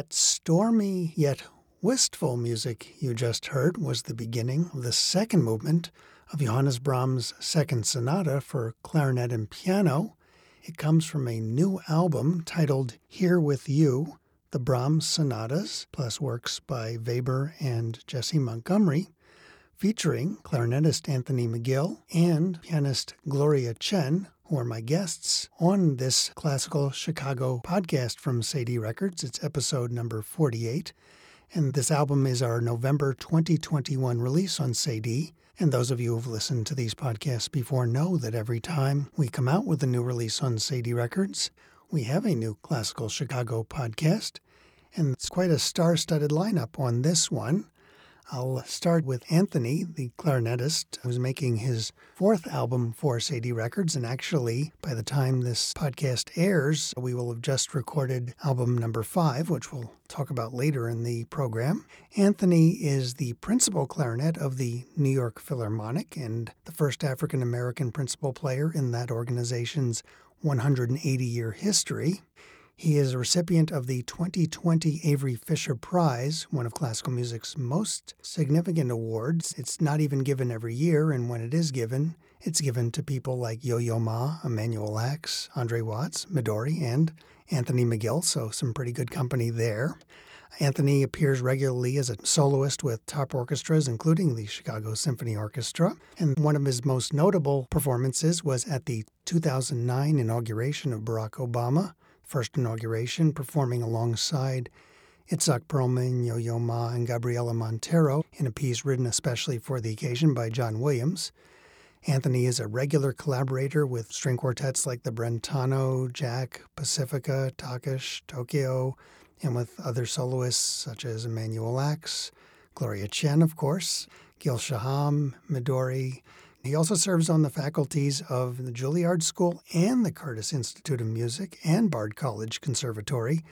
That stormy yet wistful music you just heard was the beginning of the second movement of Johannes Brahms' Second Sonata for clarinet and piano. It comes from a new album titled Here with You, the Brahms Sonatas, plus works by Weber and Jessie Montgomery, featuring clarinetist Anthony McGill and pianist Gloria Chien, who are my guests on this classical Chicago podcast from Cedille Records. It's episode number 48. And this album is our November 2021 release on Cedille. And those of you who've listened to these podcasts before know that every time we come out with a new release on Cedille Records, we have a new Classical Chicago podcast. And it's quite a star studded lineup on this one. I'll start with Anthony, the clarinetist, who's making his fourth album for Cedille Records. And actually, by the time this podcast airs, we will have just recorded album number five, which we'll talk about later in the program. Anthony is the principal clarinet of the New York Philharmonic and the first African American principal player in that organization's 180 year history. He is a recipient of the 2020 Avery Fisher Prize, one of classical music's most significant awards. It's not even given every year, and when it is given, it's given to people like Yo Yo Ma, Emanuel Ax, Andre Watts, Midori, and Anthony McGill, so some pretty good company there. Anthony appears regularly as a soloist with top orchestras, including the Chicago Symphony Orchestra. And one of his most notable performances was at the 2009 inauguration of Barack Obama first inauguration, performing alongside Itzhak Perlman, Yo Yo Ma, and Gabriela Montero in a piece written especially for the occasion by John Williams. Anthony is a regular collaborator with string quartets like the Brentano, Jack, Pacifica, Takács, Tokyo, and with other soloists such as Emanuel Ax, Gloria Chien, of course, Gil Shaham, Midori, he also serves on the faculties of the Juilliard School and the Curtis Institute of Music and Bard College Conservatory,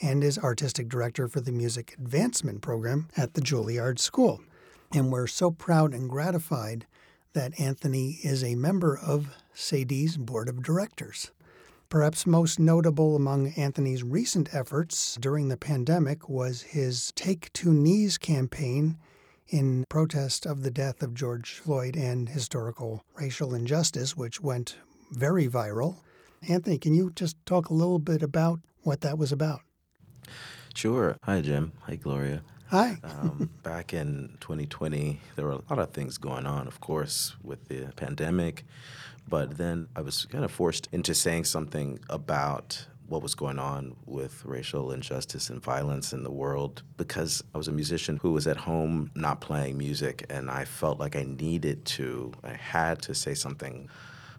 and is artistic director for the Music Advancement Program at the Juilliard School. And we're so proud and gratified that Anthony is a member of Cedille's board of directors. Perhaps most notable among Anthony's recent efforts during the pandemic was his Take Two Knees campaign in protest of the death of George Floyd and historical racial injustice, which went very viral. Anthony, can you just talk a little bit about what that was about? Sure. Hi, Jim. Hi, Gloria. Hi. um, back in 2020, there were a lot of things going on, of course, with the pandemic. But then I was kind of forced into saying something about what was going on with racial injustice and violence in the world because I was a musician who was at home not playing music and I felt like I needed to, I had to say something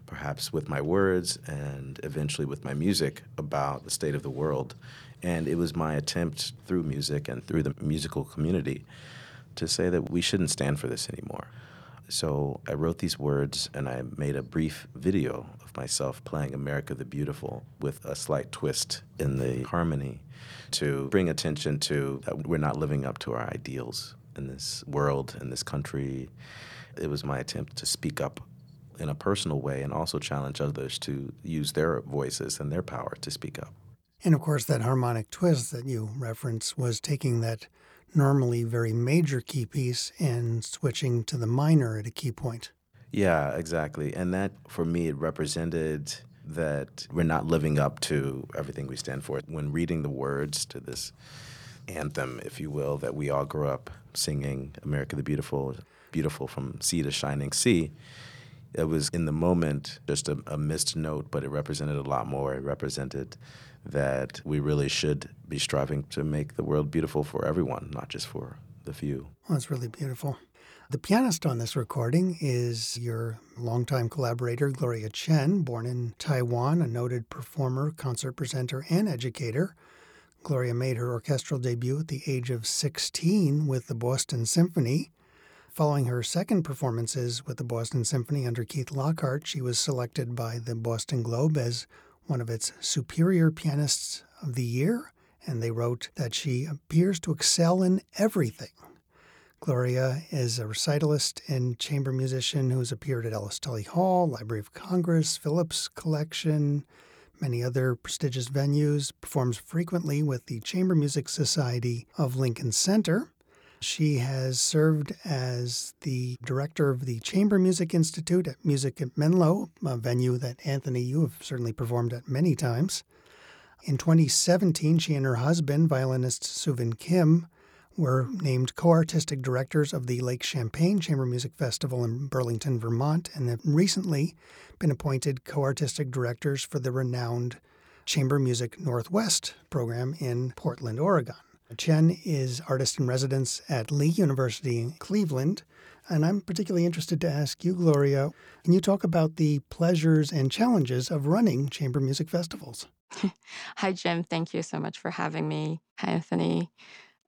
perhaps with my words and eventually with my music about the state of the world. And it was my attempt through music and through the musical community to say that we shouldn't stand for this anymore. So I wrote these words and I made a brief video of myself playing America the Beautiful with a slight twist in the harmony to bring attention to that we're not living up to our ideals in this world, in this country. It was my attempt to speak up in a personal way and also challenge others to use their voices and their power to speak up. And of course, that harmonic twist that you reference was taking that normally very major key piece and switching to the minor at a key point. Yeah, exactly. And that, for me, it represented that we're not living up to everything we stand for. When reading the words to this anthem, if you will, that we all grew up singing, America the Beautiful, beautiful from sea to shining sea, it was in the moment just a, a missed note, but it represented a lot more. It represented that we really should be striving to make the world beautiful for everyone, not just for the few. Well, that's really beautiful. The pianist on this recording is your longtime collaborator, Gloria Chien, born in Taiwan, a noted performer, concert presenter, and educator. Gloria made her orchestral debut at the age of 16 with the Boston Symphony. Following her second performances with the Boston Symphony under Keith Lockhart, she was selected by the Boston Globe as one of its superior pianists of the year, and they wrote that she appears to excel in everything. Gloria is a recitalist and chamber musician who's appeared at Alice Tully Hall, Library of Congress, Phillips Collection, many other prestigious venues, performs frequently with the Chamber Music Society of Lincoln Center. She has served as the director of the Chamber Music Institute at Music at Menlo, a venue that Anthony, you have certainly performed at many times. In 2017, she and her husband, violinist Soovin Kim, were named co artistic directors of the Lake Champlain Chamber Music Festival in Burlington, Vermont, and have recently been appointed co artistic directors for the renowned Chamber Music Northwest program in Portland, Oregon. Chien is artist in residence at Lee University in Cleveland. And I'm particularly interested to ask you, Gloria, can you talk about the pleasures and challenges of running chamber music festivals? Hi, Jim. Thank you so much for having me. Hi, Anthony.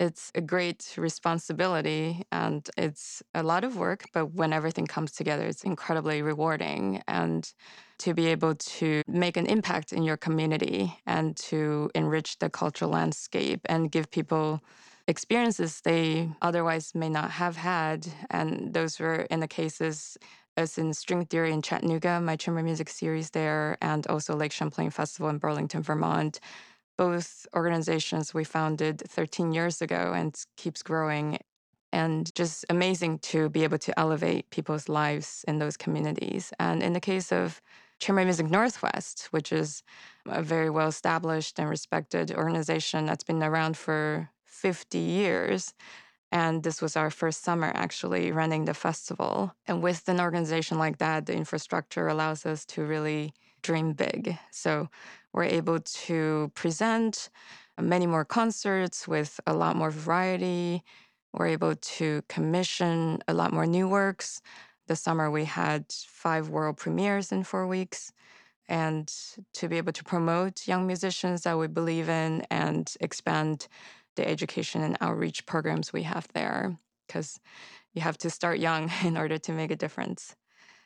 It's a great responsibility and it's a lot of work, but when everything comes together, it's incredibly rewarding. And to be able to make an impact in your community and to enrich the cultural landscape and give people experiences they otherwise may not have had. And those were in the cases as in String Theory in Chattanooga, my chamber music series there, and also Lake Champlain Festival in Burlington, Vermont both organizations we founded 13 years ago and keeps growing and just amazing to be able to elevate people's lives in those communities. And in the case of Chamber Music Northwest, which is a very well established and respected organization that's been around for 50 years. And this was our first summer actually running the festival. And with an organization like that, the infrastructure allows us to really dream big. So we're able to present many more concerts with a lot more variety. We're able to commission a lot more new works. This summer, we had five world premieres in four weeks. And to be able to promote young musicians that we believe in and expand the education and outreach programs we have there, because you have to start young in order to make a difference.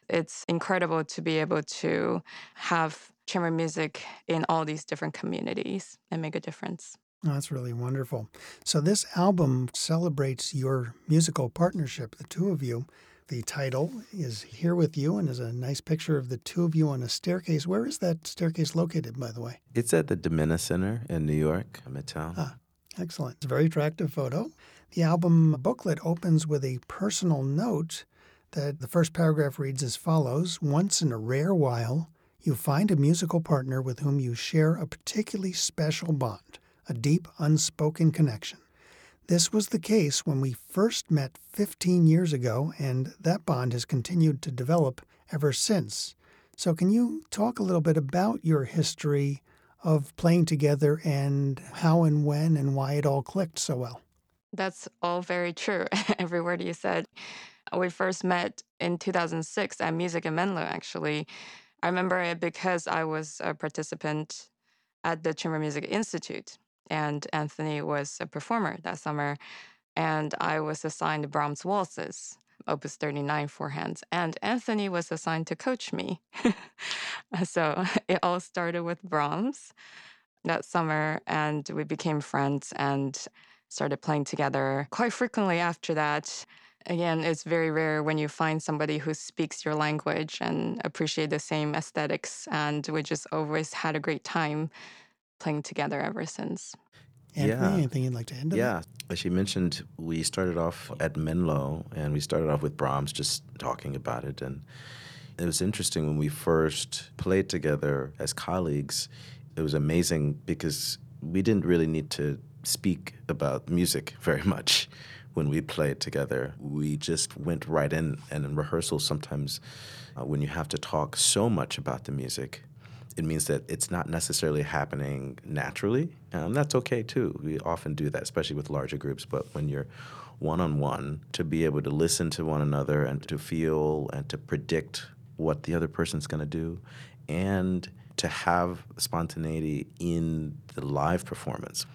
It's incredible to be able to have chamber music in all these different communities and make a difference. Oh, that's really wonderful. So, this album celebrates your musical partnership, the two of you. The title is Here With You and is a nice picture of the two of you on a staircase. Where is that staircase located, by the way? It's at the DiMenna Center in New York, Midtown. Ah, excellent. It's a very attractive photo. The album booklet opens with a personal note that the first paragraph reads as follows Once in a rare while, you find a musical partner with whom you share a particularly special bond, a deep, unspoken connection. This was the case when we first met 15 years ago, and that bond has continued to develop ever since. So, can you talk a little bit about your history of playing together and how and when and why it all clicked so well? That's all very true, every word you said. Uh, we first met in 2006 at Music in Menlo, actually. I remember it because I was a participant at the Chamber Music Institute, and Anthony was a performer that summer, and I was assigned Brahms waltzes, Opus 39 four hands, and Anthony was assigned to coach me. so it all started with Brahms that summer, and we became friends and started playing together quite frequently after that again, it's very rare when you find somebody who speaks your language and appreciate the same aesthetics. And we just always had a great time playing together ever since. Anthony, yeah. anything you'd like to add to Yeah. As she mentioned, we started off at Menlo and we started off with Brahms just talking about it. And it was interesting when we first played together as colleagues. It was amazing because we didn't really need to speak about music very much when we played together. We just went right in, and in rehearsal, sometimes uh, when you have to talk so much about the music, it means that it's not necessarily happening naturally. And that's okay too. We often do that, especially with larger groups. But when you're one on one, to be able to listen to one another and to feel and to predict what the other person's going to do, and to have spontaneity in the live performance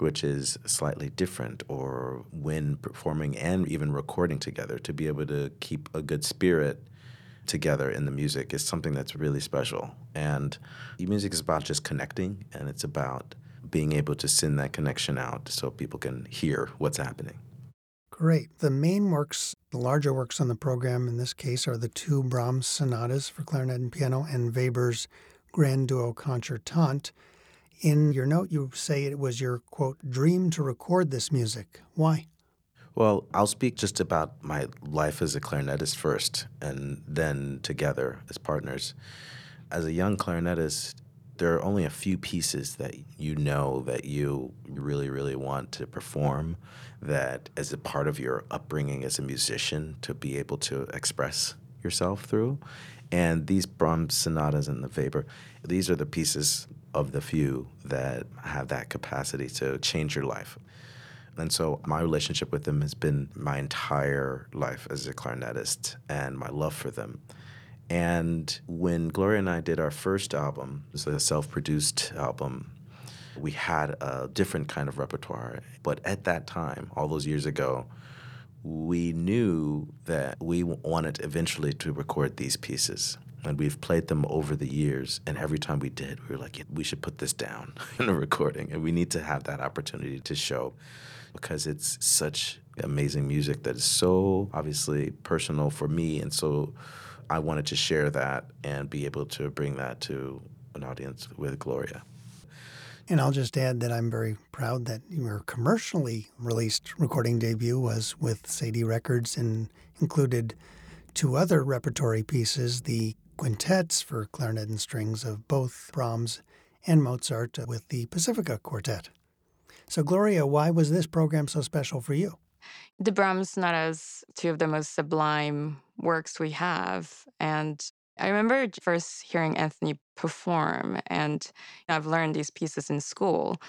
which is slightly different, or when performing and even recording together, to be able to keep a good spirit together in the music is something that's really special. And music is about just connecting, and it's about being able to send that connection out so people can hear what's happening. Great. The main works, the larger works on the program in this case, are the two Brahms sonatas for clarinet and piano and Weber's Grand Duo Concertante. In your note, you say it was your, quote, dream to record this music. Why? Well, I'll speak just about my life as a clarinetist first, and then together as partners. As a young clarinetist, there are only a few pieces that you know that you really, really want to perform that as a part of your upbringing as a musician to be able to express yourself through. And these Brahms sonatas and the Weber, these are the pieces of the few that have that capacity to change your life. And so my relationship with them has been my entire life as a clarinetist and my love for them. And when Gloria and I did our first album, it was a self produced album, we had a different kind of repertoire. But at that time, all those years ago, we knew that we wanted eventually to record these pieces. And we've played them over the years. And every time we did, we were like, we should put this down in a recording. And we need to have that opportunity to show because it's such amazing music that is so obviously personal for me. And so I wanted to share that and be able to bring that to an audience with Gloria. And I'll just add that I'm very proud that your commercially released recording debut was with Cedille Records and included two other repertory pieces the quintets for clarinet and strings of both Brahms and Mozart with the Pacifica Quartet. So, Gloria, why was this program so special for you? The Brahms sonatas, two of the most sublime works we have. And I remember first hearing Anthony perform, and I've learned these pieces in school.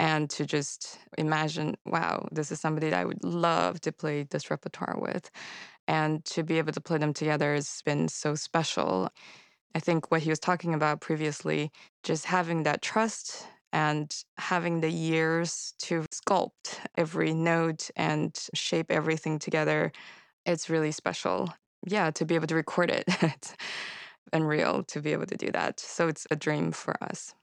And to just imagine, wow, this is somebody that I would love to play this repertoire with. And to be able to play them together has been so special. I think what he was talking about previously, just having that trust and having the years to sculpt every note and shape everything together, it's really special. Yeah, to be able to record it. it's unreal to be able to do that. So it's a dream for us.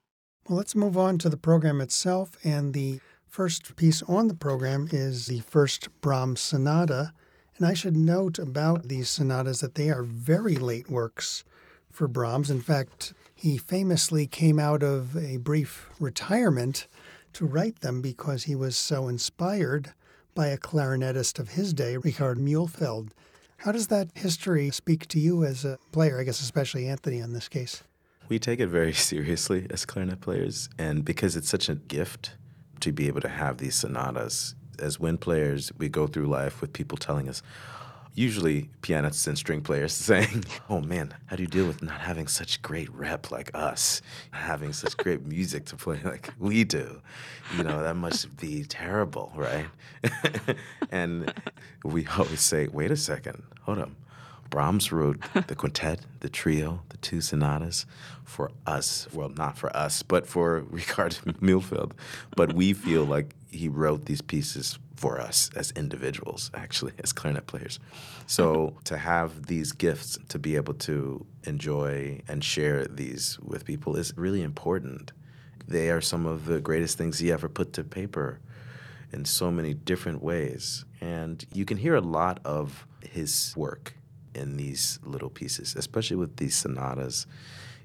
Well, let's move on to the program itself. And the first piece on the program is the first Brahms sonata. And I should note about these sonatas that they are very late works for Brahms. In fact, he famously came out of a brief retirement to write them because he was so inspired by a clarinetist of his day, Richard Mühlfeld. How does that history speak to you as a player, I guess especially Anthony in this case? We take it very seriously as clarinet players, and because it's such a gift to be able to have these sonatas. As wind players, we go through life with people telling us, usually pianists and string players saying, "Oh man, how do you deal with not having such great rep like us, having such great music to play like we do? You know that must be terrible, right?" and we always say, "Wait a second, hold on." Brahms wrote the quintet, the trio, the two sonatas for us. Well, not for us, but for Richard Mühlfeld. But we feel like he wrote these pieces for us as individuals, actually, as clarinet players. So to have these gifts to be able to enjoy and share these with people is really important. They are some of the greatest things he ever put to paper in so many different ways. And you can hear a lot of his work in these little pieces, especially with these sonatas.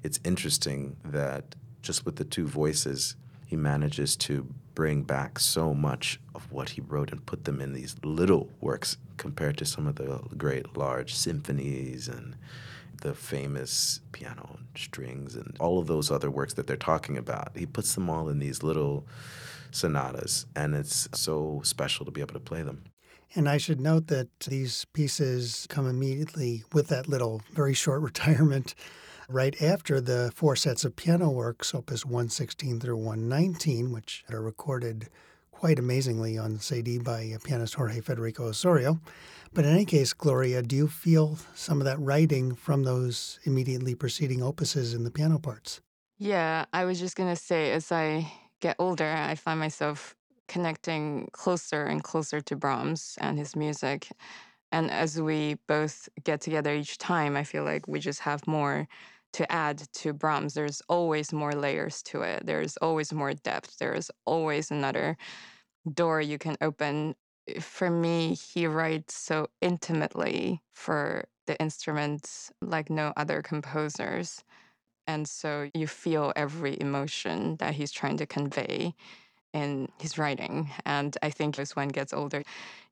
It's interesting that just with the two voices, he manages to bring back so much of what he wrote and put them in these little works compared to some of the great large symphonies and the famous piano and strings and all of those other works that they're talking about. He puts them all in these little sonatas, and it's so special to be able to play them. And I should note that these pieces come immediately with that little very short retirement right after the four sets of piano works, opus 116 through 119, which are recorded quite amazingly on CD by pianist Jorge Federico Osorio. But in any case, Gloria, do you feel some of that writing from those immediately preceding opuses in the piano parts? Yeah, I was just going to say, as I get older, I find myself connecting closer and closer to Brahms and his music. And as we both get together each time, I feel like we just have more to add to Brahms. There's always more layers to it. There's always more depth. There's always another door you can open. Eh, for me, he writes so intimately for the instruments like no other composers. And so you feel every emotion that he's trying to convey in his writing. And I think as one gets older,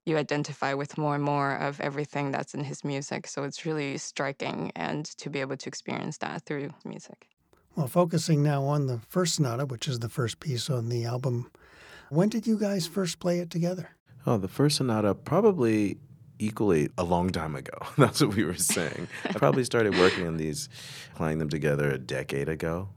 you identify with more and more of everything that's in his music. So it's really striking and to be able to experience that through music. Well, focusing now on the first sonata, which is the first piece on the album, when did you guys first play it together? Oh, the first sonata probably equally a long time ago. That's what we were saying. I probably started working on these, playing them together a decade ago.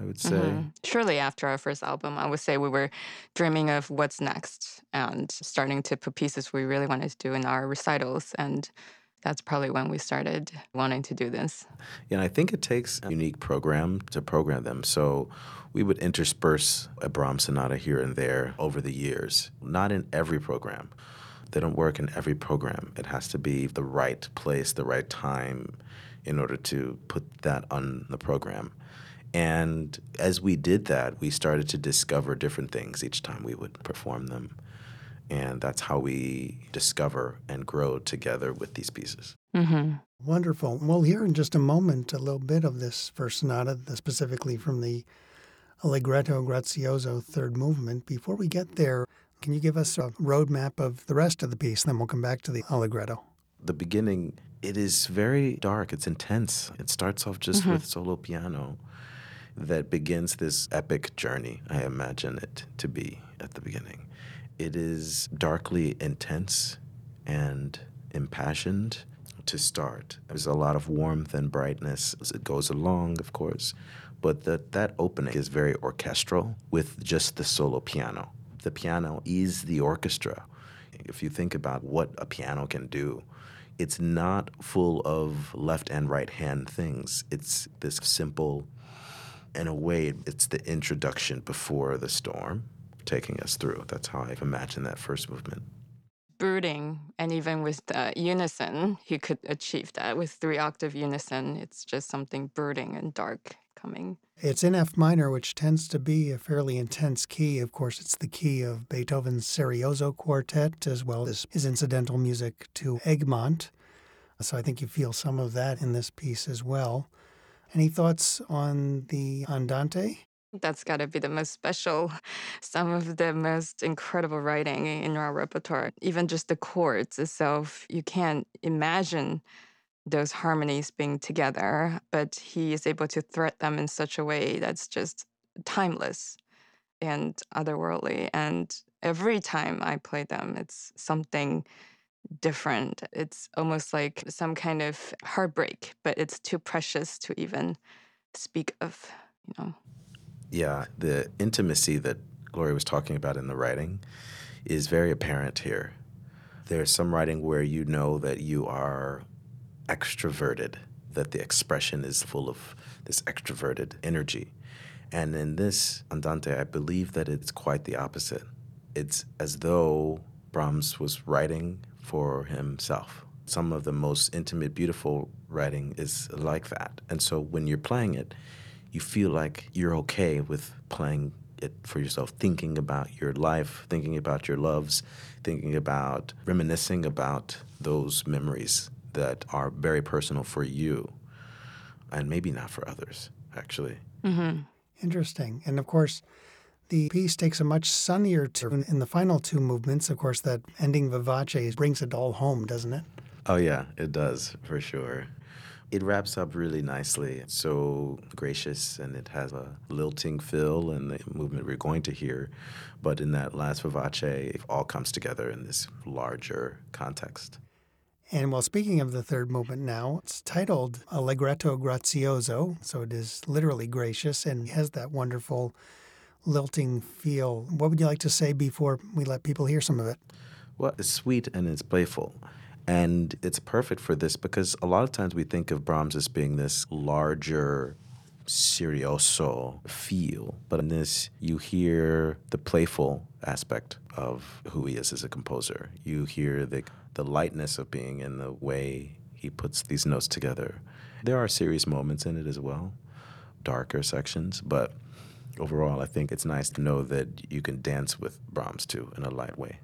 I would say. Mm-hmm. Shortly after our first album, I would say we were dreaming of what's next and starting to put pieces we really wanted to do in our recitals. And that's probably when we started wanting to do this. Yeah, I think it takes a unique program to program them. So we would intersperse a Brahms sonata here and there over the years, not in every program. They don't work in every program. It has to be the right place, the right time in order to put that on the program. And as we did that, we started to discover different things each time we would perform them. And that's how we discover and grow together with these pieces. Mm-hmm. Wonderful. We'll hear in just a moment a little bit of this first sonata, specifically from the Allegretto Grazioso third movement. Before we get there, can you give us a roadmap of the rest of the piece? Then we'll come back to the Allegretto. The beginning, it is very dark. It's intense. It starts off just mm-hmm. with solo piano that begins this epic journey, I imagine it to be at the beginning. It is darkly intense and impassioned to start. There's a lot of warmth and brightness as it goes along, of course, but that, that opening is very orchestral with just the solo piano the piano is the orchestra. If you think about what a piano can do, it's not full of left and right hand things. It's this simple, in a way, it's the introduction before the storm taking us through. That's how I imagine that first movement. Brooding, and even with the unison, he could achieve that with three octave unison. It's just something brooding and dark coming. It's in F minor, which tends to be a fairly intense key. Of course, it's the key of Beethoven's Serioso Quartet, as well as his incidental music to Egmont. So I think you feel some of that in this piece as well. Any thoughts on the Andante? That's got to be the most special, some of the most incredible writing in our repertoire. Even just the chords itself, you can't imagine those harmonies being together, but he is able to thread them in such a way that's just timeless and otherworldly. And every time I play them, it's something different. It's almost like some kind of heartbreak, but it's too precious to even speak of, you know. Yeah, the intimacy that Gloria was talking about in the writing is very apparent here. There's some writing where you know that you are extroverted, that the expression is full of this extroverted energy. And in this Andante, I believe that it's quite the opposite. It's as though Brahms was writing for himself. Some of the most intimate, beautiful writing is like that. And so when you're playing it, you feel like you're okay with playing it for yourself, thinking about your life, thinking about your loves, thinking about reminiscing about those memories that are very personal for you and maybe not for others, actually. Mm-hmm. Interesting. And of course, the piece takes a much sunnier turn in the final two movements. Of course, that ending vivace brings it all home, doesn't it? Oh, yeah, it does, for sure. It wraps up really nicely. It's so gracious and it has a lilting feel and the movement we're going to hear. But in that last vivace, it all comes together in this larger context. And well, speaking of the third movement now, it's titled Allegretto Grazioso, so it is literally gracious and has that wonderful lilting feel. What would you like to say before we let people hear some of it? Well, it's sweet and it's playful. And it's perfect for this because a lot of times we think of Brahms as being this larger, serioso feel. But in this, you hear the playful aspect of who he is as a composer. You hear the the lightness of being and the way he puts these notes together. There are serious moments in it as well, darker sections, but overall, I think it's nice to know that you can dance with Brahms too in a light way.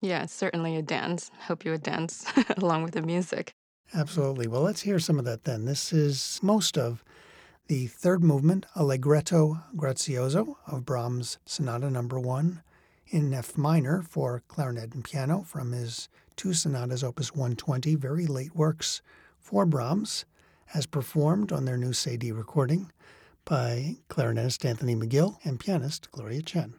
Yeah, certainly a dance. Hope you would dance along with the music. Absolutely. Well, let's hear some of that then. This is most of the third movement, Allegretto Grazioso of Brahms' Sonata Number 1 in F minor for clarinet and piano from his two sonatas, Opus 120, very late works for Brahms, as performed on their new CD recording by clarinetist Anthony McGill and pianist Gloria Chien.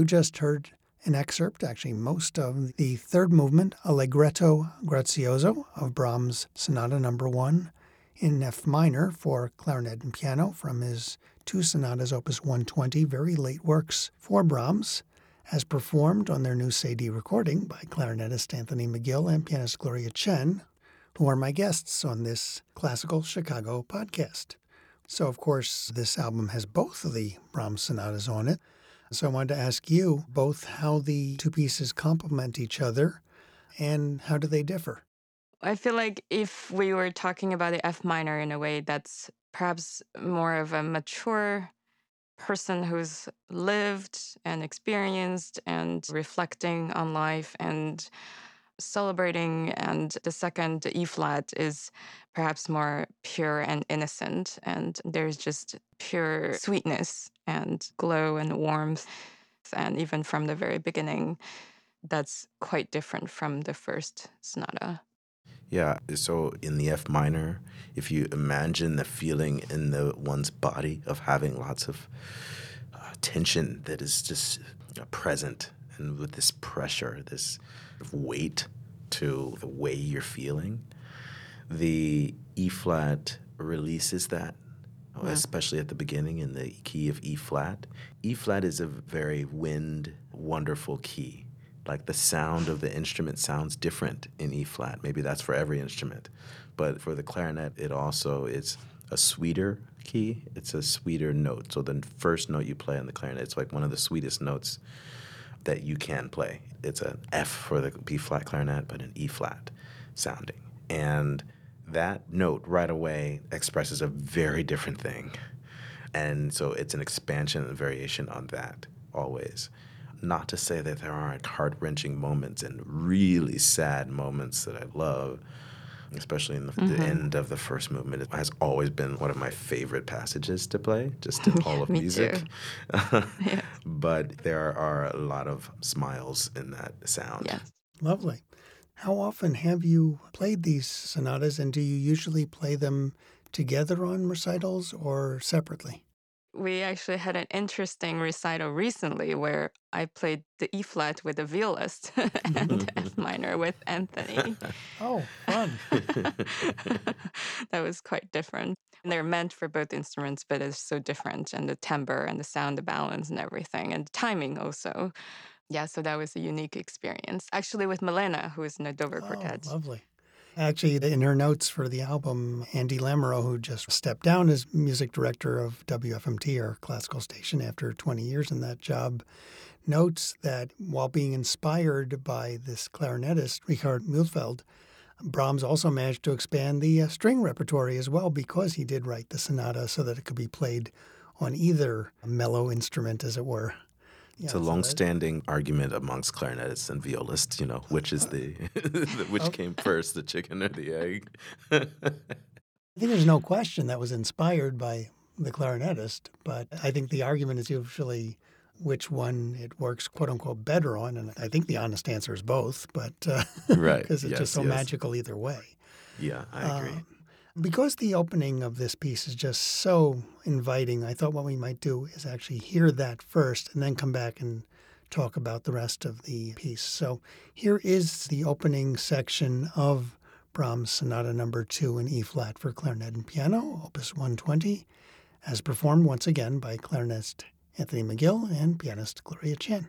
You just heard an excerpt, actually, most of the third movement, Allegretto Grazioso of Brahms' Sonata Number 1 in F minor for clarinet and piano from his two sonatas, Opus 120, very late works for Brahms, as performed on their new CD recording by clarinetist Anthony McGill and pianist Gloria Chien, who are my guests on this Classical Chicago podcast. So, of course, this album has both of the Brahms sonatas on it. So I wanted to ask you both how the two pieces complement each other and how do they differ? I feel like if we were talking about the F minor in a way that's perhaps more of a mature person who's lived and experienced and reflecting on life and celebrating and the second E flat is perhaps more pure and innocent and there's just pure sweetness and glow and warmth and even from the very beginning that's quite different from the first sonata. Yeah, so in the F minor, if you imagine the feeling in the one's body of having lots of uh, tension that is just present and with this pressure, this weight to the way you're feeling, the E flat releases that, especially at the beginning in the key of E flat. E flat is a very wind, wonderful key. Like the sound of the instrument sounds different in E flat. Maybe that's for every instrument. But for the clarinet, it also is a sweeter key. It's a sweeter note. So the first note you play on the clarinet, it's like one of the sweetest notes that you can play. It's an F for the B flat clarinet, but an E flat sounding. And that note right away expresses a very different thing. And so it's an expansion and variation on that always. Not to say that there aren't heart wrenching moments and really sad moments that I love, especially in the, mm-hmm. the, end of the first movement. It has always been one of my favorite passages to play, just in all of music. yeah. But there are a lot of smiles in that sound. Yes. Lovely. How often have you played these sonatas, and do you usually play them together on recitals or separately? We actually had an interesting recital recently where I played the E flat with a violist and F mm-hmm. minor with Anthony. Oh, fun. that was quite different. And they're meant for both instruments, but it's so different. And the timbre and the sound, the balance and everything, and the timing also. Yeah, so that was a unique experience. Actually, with Milena, who is in the Dover oh, Quartet. Lovely. Actually, in her notes for the album, Andy Lamoreaux, who just stepped down as music director of WFMT, our classical station, after 20 years in that job, notes that while being inspired by this clarinetist, Richard Mühlfeld, Brahms also managed to expand the uh, string repertory as well because he did write the sonata so that it could be played on either mellow instrument, as it were. It's a long-standing argument amongst clarinetists and violists. You know, which is the which okay. came first, the chicken or the egg? I think there's no question that was inspired by the clarinetist, but I think the argument is usually which one it works quote unquote better on, and I think the honest answer is both. But uh, right, because it's yes, just so yes. magical either way. Yeah, I agree. Uh, because the opening of this piece is just so inviting, I thought what we might do is actually hear that first and then come back and talk about the rest of the piece. So here is the opening section of Brahms Sonata Number Two in E flat for clarinet and piano, Opus 120, as performed once again by clarinetist Anthony McGill and pianist Gloria Chien.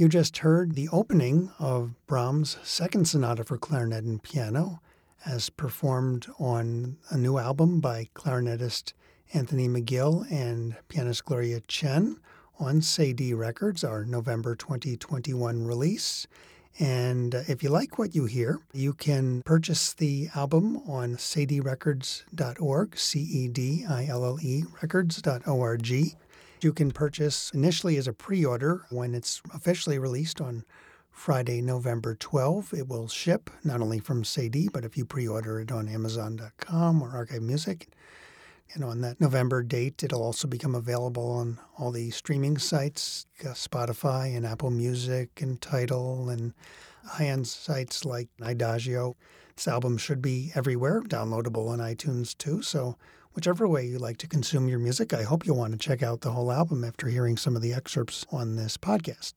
You just heard the opening of Brahms' second sonata for clarinet and piano, as performed on a new album by clarinetist Anthony McGill and pianist Gloria Chien on Cedille Records, our November 2021 release. And uh, if you like what you hear, you can purchase the album on cedillerecords.org, C E D I L L E records.org. You can purchase initially as a pre order when it's officially released on Friday, November 12. It will ship not only from Cedille, but if you pre order it on Amazon.com or Archive Music. And on that November date, it'll also become available on all the streaming sites uh, Spotify and Apple Music and Tidal and high end sites like Idagio. This album should be everywhere, downloadable on iTunes too. So, whichever way you like to consume your music, I hope you'll want to check out the whole album after hearing some of the excerpts on this podcast.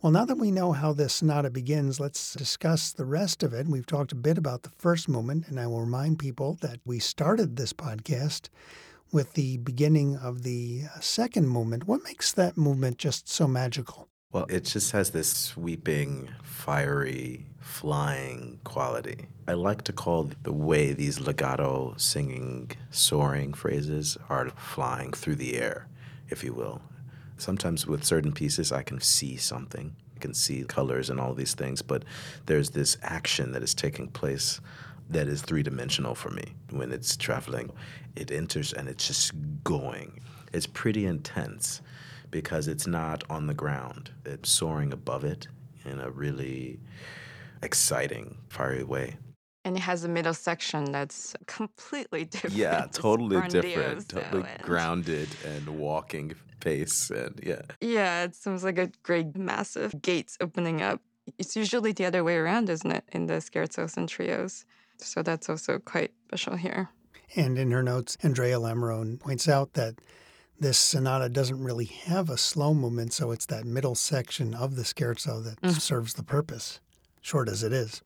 Well, now that we know how this sonata begins, let's discuss the rest of it. We've talked a bit about the first movement, and I will remind people that we started this podcast with the beginning of the second movement. What makes that movement just so magical? Well, it just has this sweeping, fiery, flying quality. I like to call the way these legato singing, soaring phrases are flying through the air, if you will. Sometimes with certain pieces, I can see something. I can see colors and all these things, but there's this action that is taking place that is three dimensional for me when it's traveling. It enters and it's just going. It's pretty intense because it's not on the ground, it's soaring above it in a really exciting, fiery way. And it has a middle section that's completely different. Yeah, totally different, totally and- grounded and walking pace, and yeah. Yeah, it seems like a great massive gates opening up. It's usually the other way around, isn't it, in the scherzos and trios? So that's also quite special here. And in her notes, Andrea Lamoreaux points out that this sonata doesn't really have a slow movement, so it's that middle section of the scherzo that mm. serves the purpose, short as it is.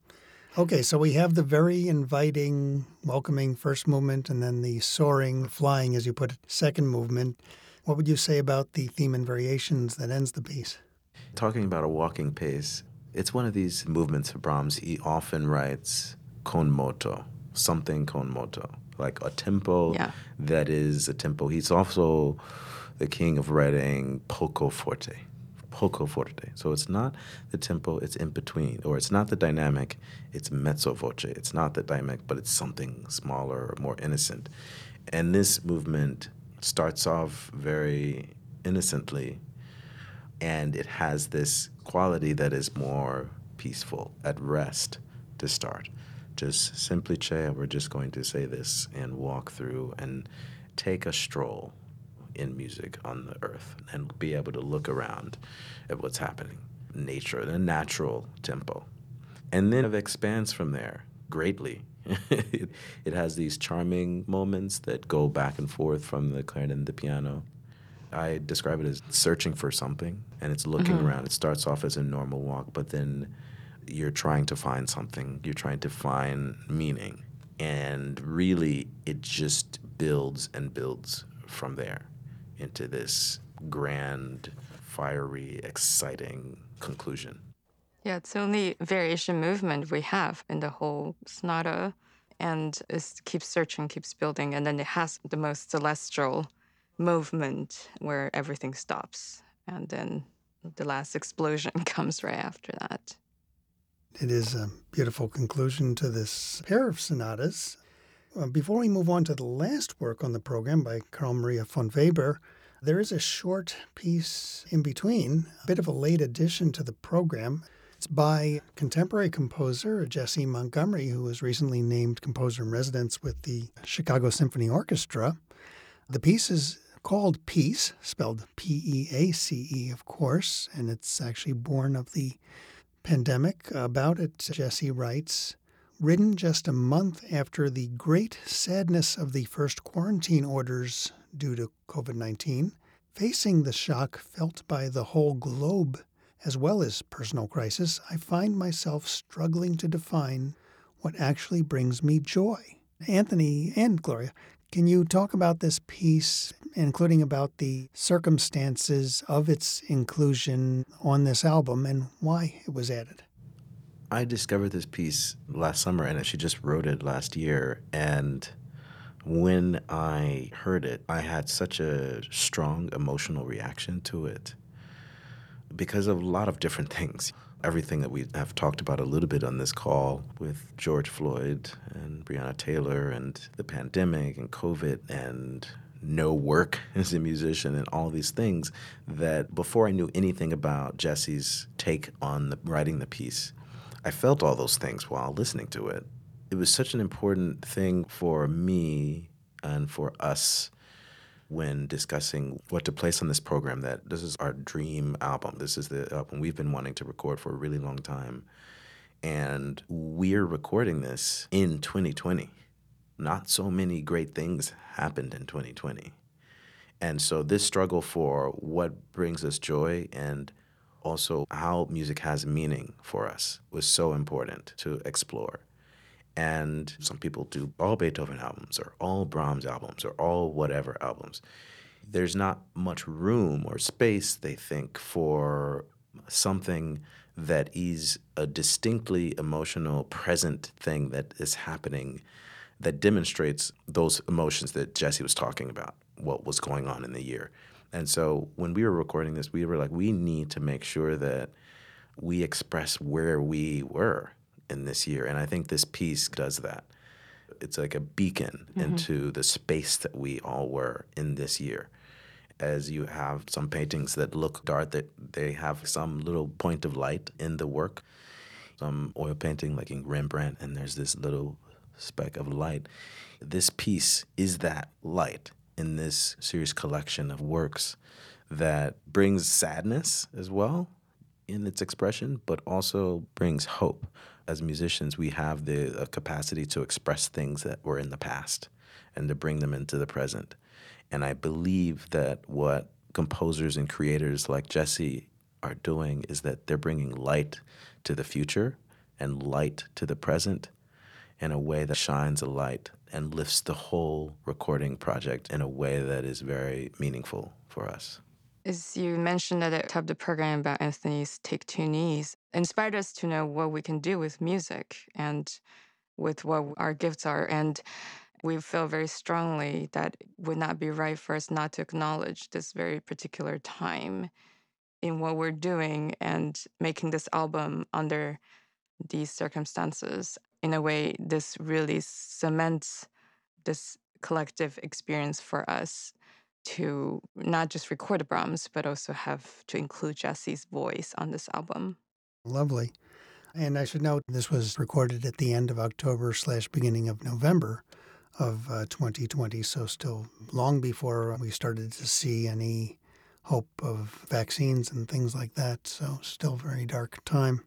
Okay, so we have the very inviting, welcoming first movement, and then the soaring, flying, as you put it, second movement. What would you say about the theme and variations that ends the piece? Talking about a walking pace, it's one of these movements of Brahms. He often writes con moto, something con moto, like a tempo Yeah. that is a tempo. He's also the king of writing poco forte, poco forte. So it's not the tempo, it's in between, or it's not the dynamic, it's mezzo voce. It's not the dynamic, but it's something smaller, or more innocent. And this movement starts off very innocently and it has this quality that is more peaceful, at rest to start. Just simply, Che, we're just going to say this and walk through and take a stroll in music on the earth and be able to look around at what's happening, nature, a natural tempo. And then it expands from there greatly. it, it has these charming moments that go back and forth from the clarinet and the piano. I describe it as searching for something, and it's looking mm-hmm. around. It starts off as a normal walk, but then you're trying to find something. You're trying to find meaning, and really, it just builds and builds from there into this grand, fiery, exciting conclusion. Yeah, it's the only variation movement we have in the whole sonata. And it keeps searching, keeps building. And then it has the most celestial movement where everything stops. And then the last explosion comes right after that. It is a beautiful conclusion to this pair of sonatas. Uh, Before we move on to the last work on the program by Carl Maria von Weber, there is a short piece in between, a bit of a late addition to the program. It's by contemporary composer Jessie Montgomery, who was recently named composer in residence with the Chicago Symphony Orchestra. The piece is called Peace, spelled P E A C E, of course, and it's actually born of the pandemic. About it, Jessie writes Written just a month after the great sadness of the first quarantine orders due to COVID 19, facing the shock felt by the whole globe, as well as personal crisis, I find myself struggling to define what actually brings me joy. Anthony and Gloria, Can you talk about this piece, including about the circumstances of its inclusion on this album and why it was added? I discovered this piece last summer and she just wrote it last year. And when I heard it, I had such a strong emotional reaction to it because of a lot of different things everything that we have talked about a little bit on this call with George Floyd and Breonna Taylor and the pandemic and COVID and no work as a musician and all these things that before I knew anything about Jessie's take on the, writing the piece, I felt all those things while listening to it. It was such an important thing for me and for us when discussing what to place on this program that this is our dream album. This is the album we've been wanting to record for a really long time. And we're recording this in 2020. Not so many great things happened in 2020. And so this struggle for what brings us joy and also how music has meaning for us was so important to explore. And some people do all Beethoven albums or all Brahms albums or all whatever albums. There's not much room or space, they think, for something that is a distinctly emotional, present thing that is happening that demonstrates those emotions that Jessie was talking about, what was going on in the year. And so when we were recording this, we were like, we need to make sure that we express where we were in this year. And I think this piece does that. It's like a beacon mm-hmm. into the space that we all were in this year. As you have some paintings that look dark, that they have some little point of light in the work. Some oil painting, like in Rembrandt, and there's this little speck of light. This piece is that light in this series collection of works that brings sadness as well in its expression, but also brings hope as musicians, we have the capacity to express things that were in the past and to bring them into the present. And I believe that what composers and creators like Jessie are doing is that they're bringing light to the future and light to the present in a way that shines a light and lifts the whole recording project in a way that is very meaningful for us. As you mentioned at the top of the program about Anthony's Take Two Knees, inspired us to know what we can do with music and with what our gifts are. And we feel very strongly that it would not be right for us not to acknowledge this very particular time in what we're doing and making this album under these circumstances. In a way, this really cements this collective experience for us to not just record Brahms, but also have to include Jessie's voice on this album. Lovely. And I should note this was recorded at the end of October slash beginning of November of uh, 2020, so still long before we started to see any hope of vaccines and things like that. So still very dark time.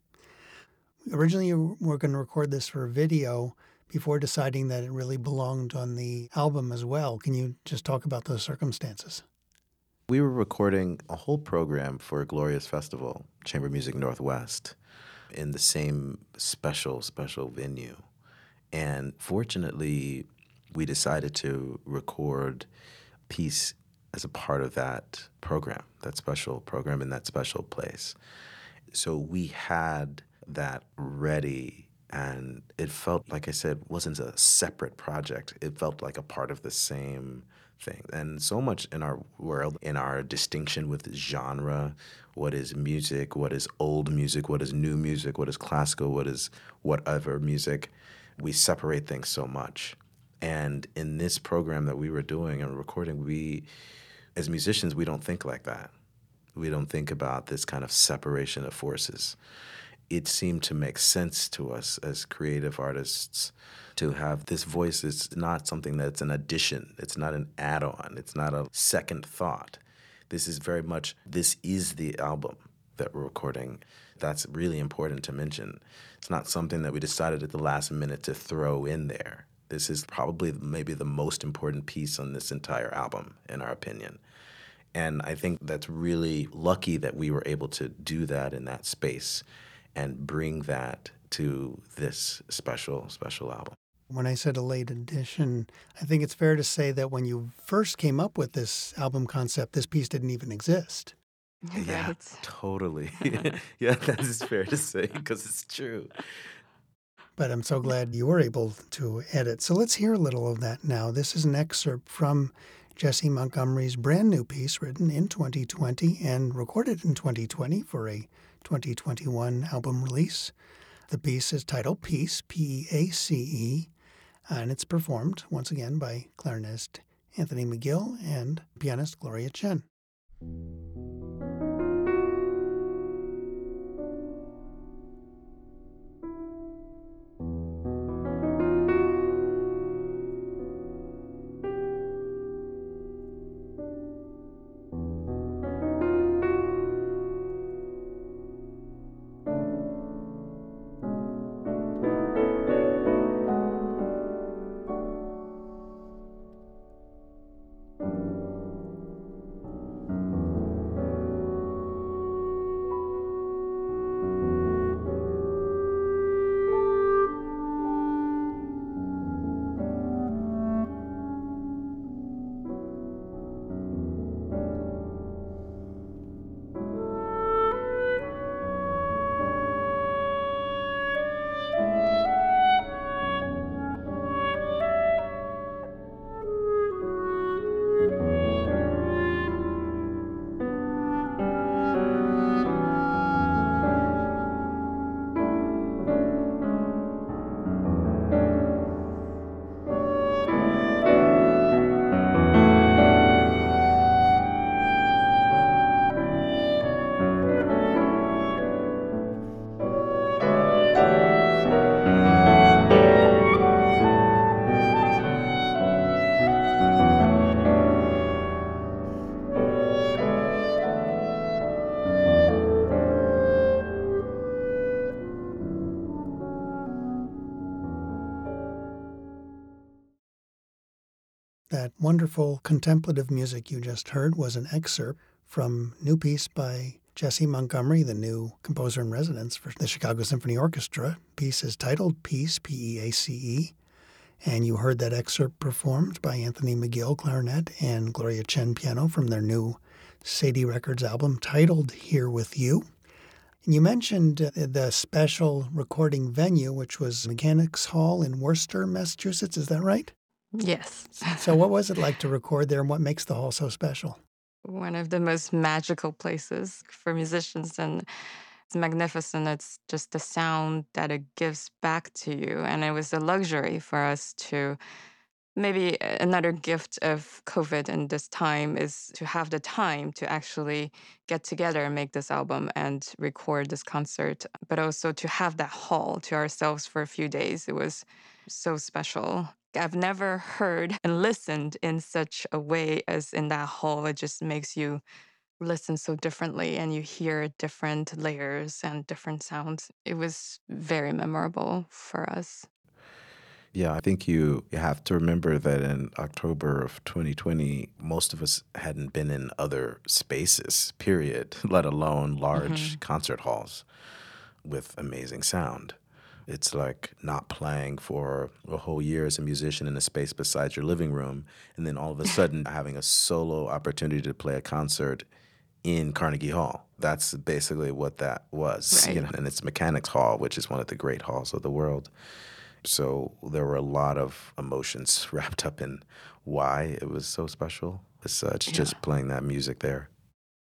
Originally, we were going to record this for video, before deciding that it really belonged on the album as well. Can you just talk about those circumstances? We were recording a whole program for a Gloria's Festival, Chamber Music Northwest, in the same special, special venue. And fortunately, we decided to record piece as a part of that program, that special program in that special place. So we had that ready and it felt like I said wasn't a separate project. It felt like a part of the same thing. And so much in our world, in our distinction with genre, what is music, what is old music, what is new music, what is classical, what is whatever music, we separate things so much. And in this program that we were doing and recording, we, as musicians, we don't think like that. We don't think about this kind of separation of forces it seemed to make sense to us as creative artists to have this voice It's not something that's an addition, it's not an add on, it's not a second thought. This is very much, this is the album that we're recording. That's really important to mention. It's not something that we decided at the last minute to throw in there. This is probably maybe the most important piece on this entire album, in our opinion. And I think that's really lucky that we were able to do that in that space and bring that to this special, special album. When I said a late addition, I think it's fair to say that when you first came up with this album concept, this piece didn't even exist. Yeah, Right. totally. yeah, that is fair to say because it's true. But I'm so glad you were able to edit. So let's hear a little of that now. This is an excerpt from Jessie Montgomery's brand new piece written in 2020 and recorded in 2020 for a 2021 album release. The piece is titled Peace, P E A C E, and it's performed once again by clarinist Anthony McGill and pianist Gloria Chien. Wonderful contemplative music you just heard was an excerpt from new piece by Jessie Montgomery, the new composer in residence for the Chicago Symphony Orchestra. Piece is titled Peace, P E A C E. And you heard that excerpt performed by Anthony McGill, clarinet, and Gloria Chien, piano, from their new Cedille Records album titled Here With You. And you mentioned uh, the special recording venue, which was Mechanics Hall in Worcester, Massachusetts. Is that right? Yes. So, what was it like to record there, and what makes the hall so special? One of the most magical places for musicians, and it's magnificent. It's just the sound that it gives back to you. And it was a luxury for us to maybe another gift of COVID in this time is to have the time to actually get together and make this album and record this concert, but also to have that hall to ourselves for a few days. It was so special. I've never heard and listened in such a way as in that hall. It just makes you listen so differently and you hear different layers and different sounds. It was very memorable for us. Yeah, I think you have to remember that in October of 2020, most of us hadn't been in other spaces, period, let alone large mm-hmm. concert halls with amazing sound. It's like not playing for a whole year as a musician in a space besides your living room, and then all of a sudden having a solo opportunity to play a concert in Carnegie Hall. That's basically what that was, you know, and it's Mechanics Hall, which is one of the great halls of the world. So there were a lot of emotions wrapped up in why it was so special as such, just playing that music there.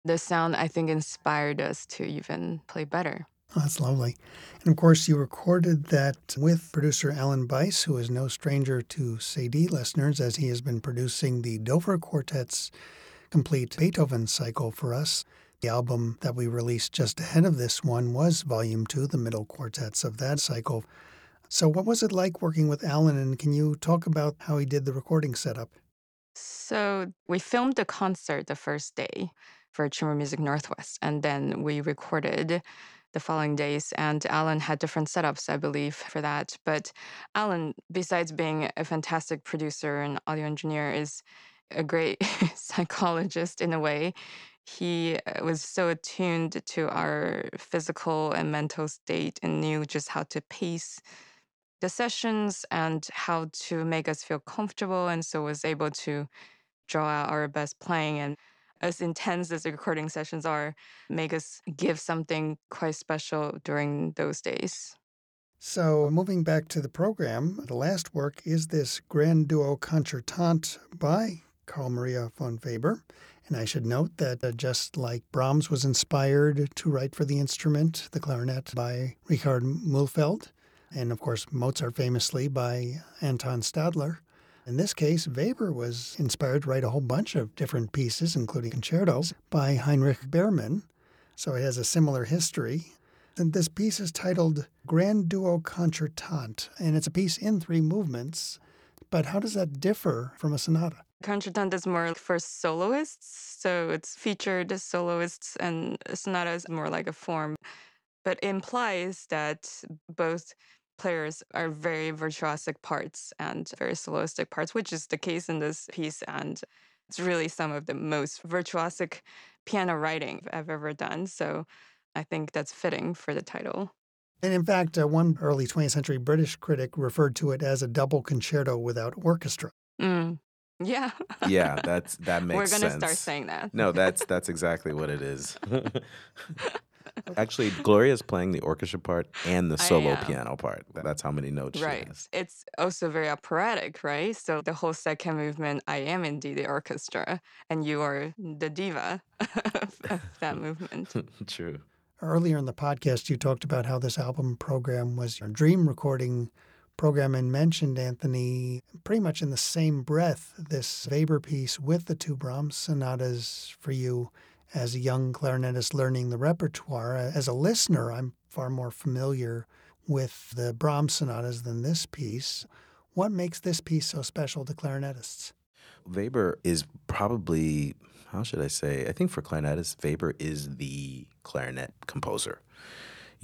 The sound, I think, inspired us to even play better. Oh, that's lovely. And of course, you recorded that with producer Alan Bise, who is no stranger to Cedille listeners, as he has been producing the Dover Quartet's complete Beethoven cycle for us. The album that we released just ahead of this one was Volume 2, the middle quartets of that cycle. So, what was it like working with Alan, and can you talk about how he did the recording setup? So we filmed the concert the first day for Chamber Music Northwest, and then we recorded the following days. And Alan had different setups, I believe, for that. But Alan, besides being a fantastic producer and audio engineer, is a great psychologist in a way. He uh, was so attuned to our physical and mental state and knew just how to pace the sessions and how to make us feel comfortable. And so was able to draw out our best playing and as intense as the recording sessions are, make us give something quite special during those days. So, moving back to the program, the last work is this Grand Duo Concertante by Carl Maria von Weber. And I should note that uh, just like Brahms was inspired to write for the instrument, the clarinet, by Richard Mühlfeld, and of course Mozart famously by Anton Stadler, in this case, Weber was inspired to write a whole bunch of different pieces, including concertos, by Heinrich Baermann. So it has a similar history. And this piece is titled Grand Duo Concertante, and it's a piece in three movements. But how does that differ from a sonata? Concertante is more for soloists, so it's featured as soloists, and sonata is more like a form, but implies that both players are very virtuosic parts and very soloistic parts, which is the case in this piece. And it's really some of the most virtuosic piano writing I've ever done. So I think that's fitting for the title. And in fact, uh, one early 20th century British critic referred to it as a double concerto without orchestra. Mm. Yeah. yeah, that's that makes We're gonna sense. start saying that. No, that's that's exactly what it is. Actually, Gloria is playing the orchestra part and the solo piano part. That's how many notes she Right. has. It's also very operatic, right? So the whole second movement, I am indeed the orchestra, and you are the diva of, of that movement. True. Earlier in the podcast, you talked about how this album program was your dream recording program and mentioned, Anthony, pretty much in the same breath, this Weber piece with the two Brahms sonatas for you as a young clarinetist learning the repertoire. As a listener, I'm far more familiar with the Brahms sonatas than this piece. What makes this piece so special to clarinetists? Weber is probably, how should I say? I think for clarinetists, Weber is the clarinet composer,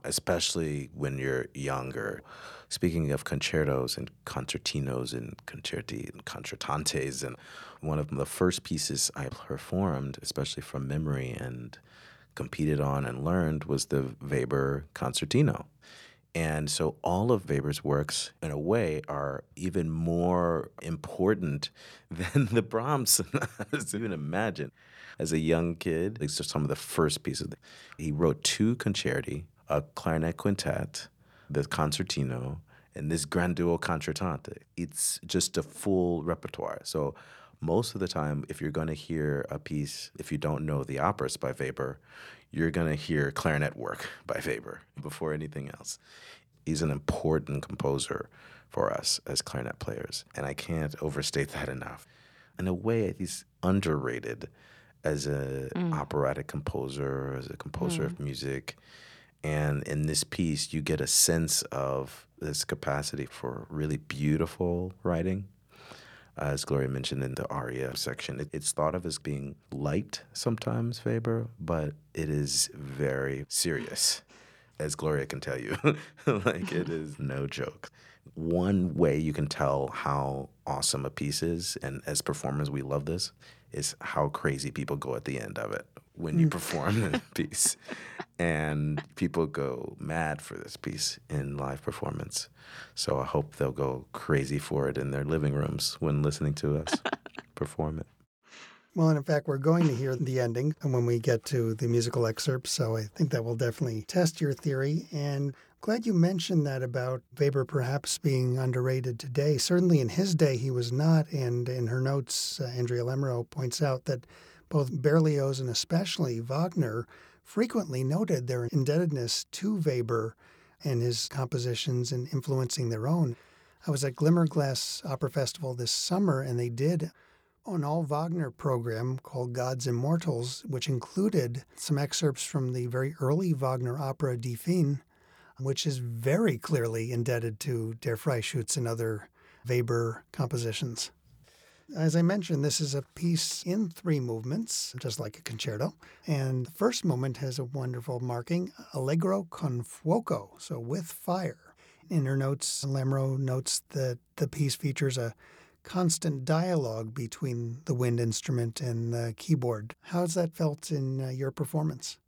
especially when you're younger. Speaking of concertos and concertinos and concerti and concertantes, and one of the first pieces I performed, especially from memory and competed on and learned, was the Weber concertino. And so all of Weber's works, in a way, are even more important than the Brahms sonatas. Even imagine. As a young kid, these are some of the first pieces. He wrote two concerti, a clarinet quintet, the concertino, and this grand duo concertante. It's just a full repertoire. So most of the time, if you're going to hear a piece, if you don't know the operas by Weber, you're going to hear clarinet work by Weber before anything else. He's an important composer for us as clarinet players, and I can't overstate that enough. In a way, he's underrated as an mm. operatic composer, as a composer of mm. music. And in this piece, you get a sense of this capacity for really beautiful writing uh, as Gloria mentioned in the aria section, it, it's thought of as being light sometimes, Faber, but it is very serious, as Gloria can tell you. like, it is no joke. One way you can tell how awesome a piece is, and as performers, we love this, is how crazy people go at the end of it when you perform the piece. And people go mad for this piece in live performance. So I hope they'll go crazy for it in their living rooms when listening to us perform it. Well, and in fact, we're going to hear the ending when we get to the musical excerpts. So I think that will definitely test your theory. And glad you mentioned that about Weber perhaps being underrated today. Certainly in his day, he was not. And in her notes, uh, Andrea Lamoreaux points out that both Berlioz and especially Wagner frequently noted their indebtedness to Weber and his compositions and influencing their own. I was at Glimmerglass Opera Festival this summer, and they did an all Wagner program called Gods and Mortals, which included some excerpts from the very early Wagner opera Die Feen, which is very clearly indebted to Der Freischütz and other Weber compositions. As I mentioned, this is a piece in three movements, just like a concerto. And the first movement has a wonderful marking, Allegro con fuoco, so with fire. In her notes, Lamoreaux notes that the piece features a constant dialogue between the wind instrument and the keyboard. How's that felt in uh, your performance?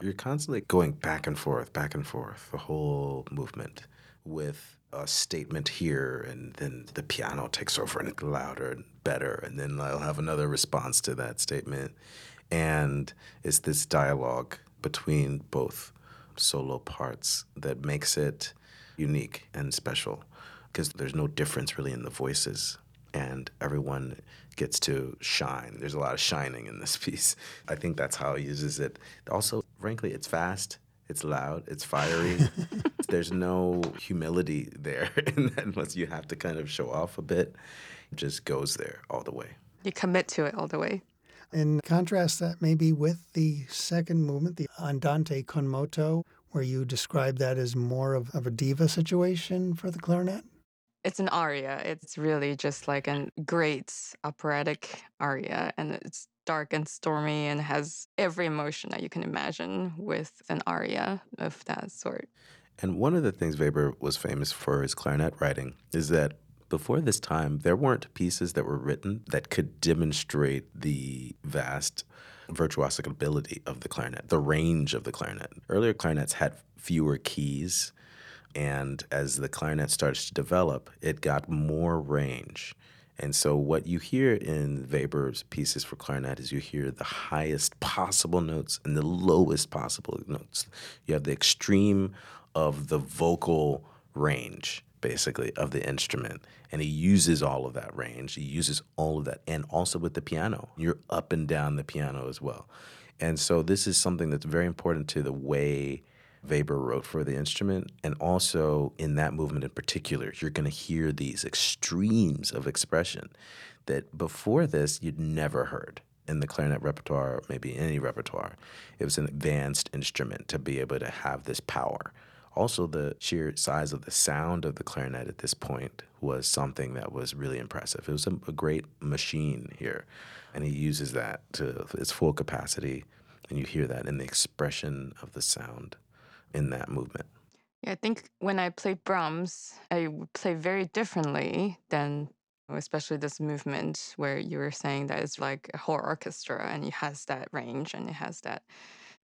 You're constantly going back and forth, back and forth, the whole movement with a statement here, and then the piano takes over and louder and better, and then I'll have another response to that statement. And it's this dialogue between both solo parts that makes it unique and special because there's no difference really in the voices and everyone gets to shine. There's a lot of shining in this piece. I think that's how he uses it. Also, frankly, it's fast, it's loud, it's fiery. There's no humility there unless you have to kind of show off a bit. It just goes there all the way. You commit to it all the way. And contrast that maybe with the second movement, the Andante con moto, where you describe that as more of, of a diva situation for the clarinet. It's an aria. It's really just like a great operatic aria, and it's dark and stormy and has every emotion that you can imagine with an aria of that sort. And one of the things Weber was famous for his clarinet writing is that before this time, there weren't pieces that were written that could demonstrate the vast virtuosic ability of the clarinet, the range of the clarinet. Earlier clarinets had fewer keys and as the clarinet starts to develop, it got more range. And so, what you hear in Weber's pieces for clarinet is you hear the highest possible notes and the lowest possible notes. You have the extreme of the vocal range, basically, of the instrument. And he uses all of that range. He uses all of that. And also with the piano, you're up and down the piano as well. And so, this is something that's very important to the way Weber wrote for the instrument. And also in that movement in particular, you're going to hear these extremes of expression that before this you'd never heard in the clarinet repertoire, maybe any repertoire. It was an advanced instrument to be able to have this power. Also, the sheer size of the sound of the clarinet at this point was something that was really impressive. It was a, a great machine here, and he uses that to its full capacity, and you hear that in the expression of the sound in that movement? Yeah, I think when I play Brahms, I play very differently than especially this movement where you were saying that it's like a whole orchestra and it has that range and it has that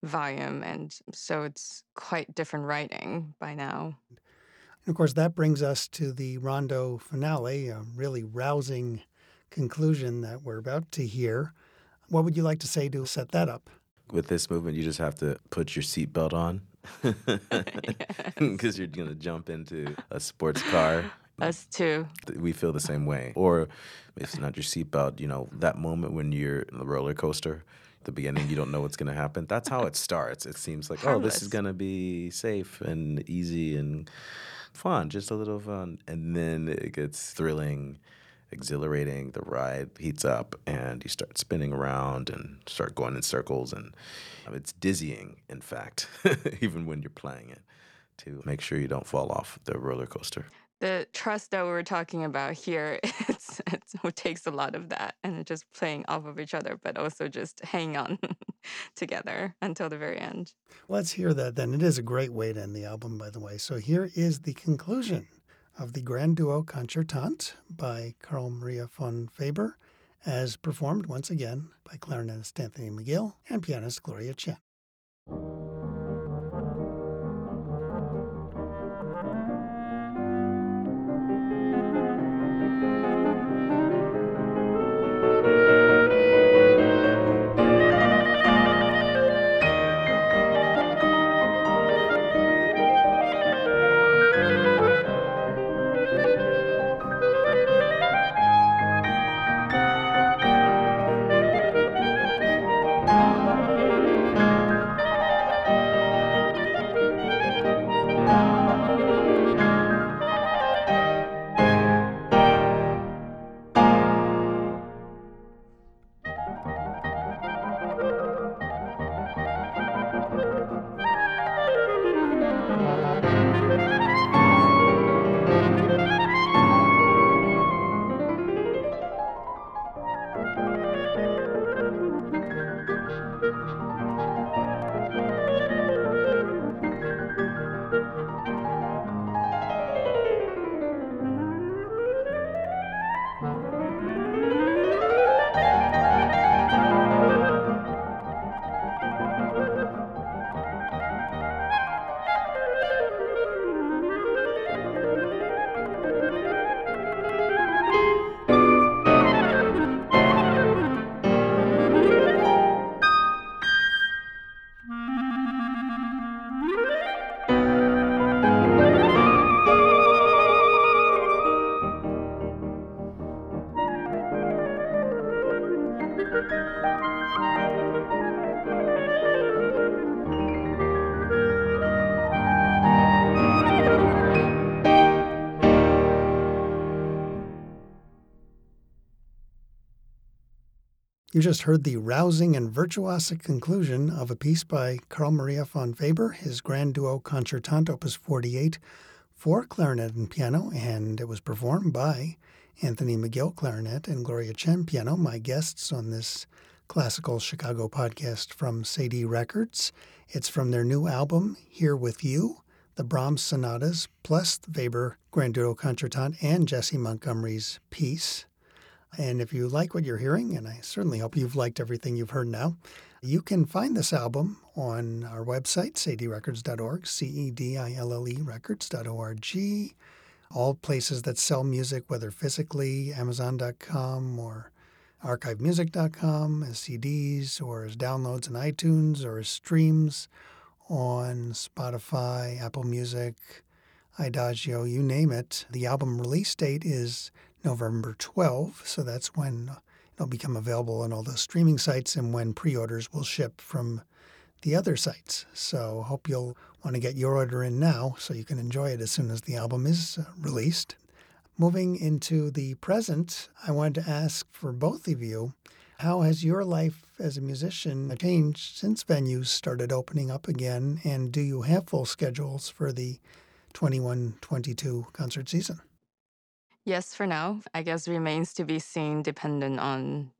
volume and so it's quite different writing by now. And of course that brings us to the rondo finale, a really rousing conclusion that we're about to hear. What would you like to say to set that up? With this movement, you just have to put your seatbelt on because you're going to jump into a sports car. Us too. We feel the same way. Or if it's not your seatbelt, you know, that moment when you're in the roller coaster, the beginning, you don't know what's going to happen. That's how it starts. It seems like, Harmless. oh, this is going to be safe and easy and fun, just a little fun. And then it gets thrilling exhilarating. The ride heats up, and you start spinning around and start going in circles, and it's dizzying. In fact, even when you're playing it, to make sure you don't fall off the roller coaster. The trust that we were talking about here, it's, it's, it takes a lot of that, and just playing off of each other, but also just hang on together until the very end. Let's hear that then. It is a great way to end the album, by the way. So here is the conclusion of the Grand Duo Concertante by Carl Maria von Weber, as performed once again by clarinetist Anthony McGill and pianist Gloria Chien. You just heard the rousing and virtuosic conclusion of a piece by Carl Maria von Weber, his grand duo Concertante Opus 48 for clarinet and piano, and it was performed by Anthony McGill, clarinet, and Gloria Chien, piano, my guests on this classical Chicago podcast from Cedille Records. It's from their new album, Here With You, the Brahms sonatas, plus the Weber Grand Duo Concertante and Jessie Montgomery's piece. And if you like what you're hearing, and I certainly hope you've liked everything you've heard now, you can find this album on our website, cedillerecords.org, C E D I L L E records.org. All places that sell music, whether physically, Amazon.com or archivemusic.com, as CDs or as downloads in iTunes or as streams on Spotify, Apple Music, Idagio, you name it. The album release date is November 12, so that's when it'll become available on all the streaming sites and when pre orders will ship from the other sites. So, hope you'll want to get your order in now so you can enjoy it as soon as the album is uh, released. Moving into the present, I wanted to ask for both of you how has your life as a musician changed since venues started opening up again? And do you have full schedules for the 21 22 concert season? Yes, for now. I guess remains to be seen dependent on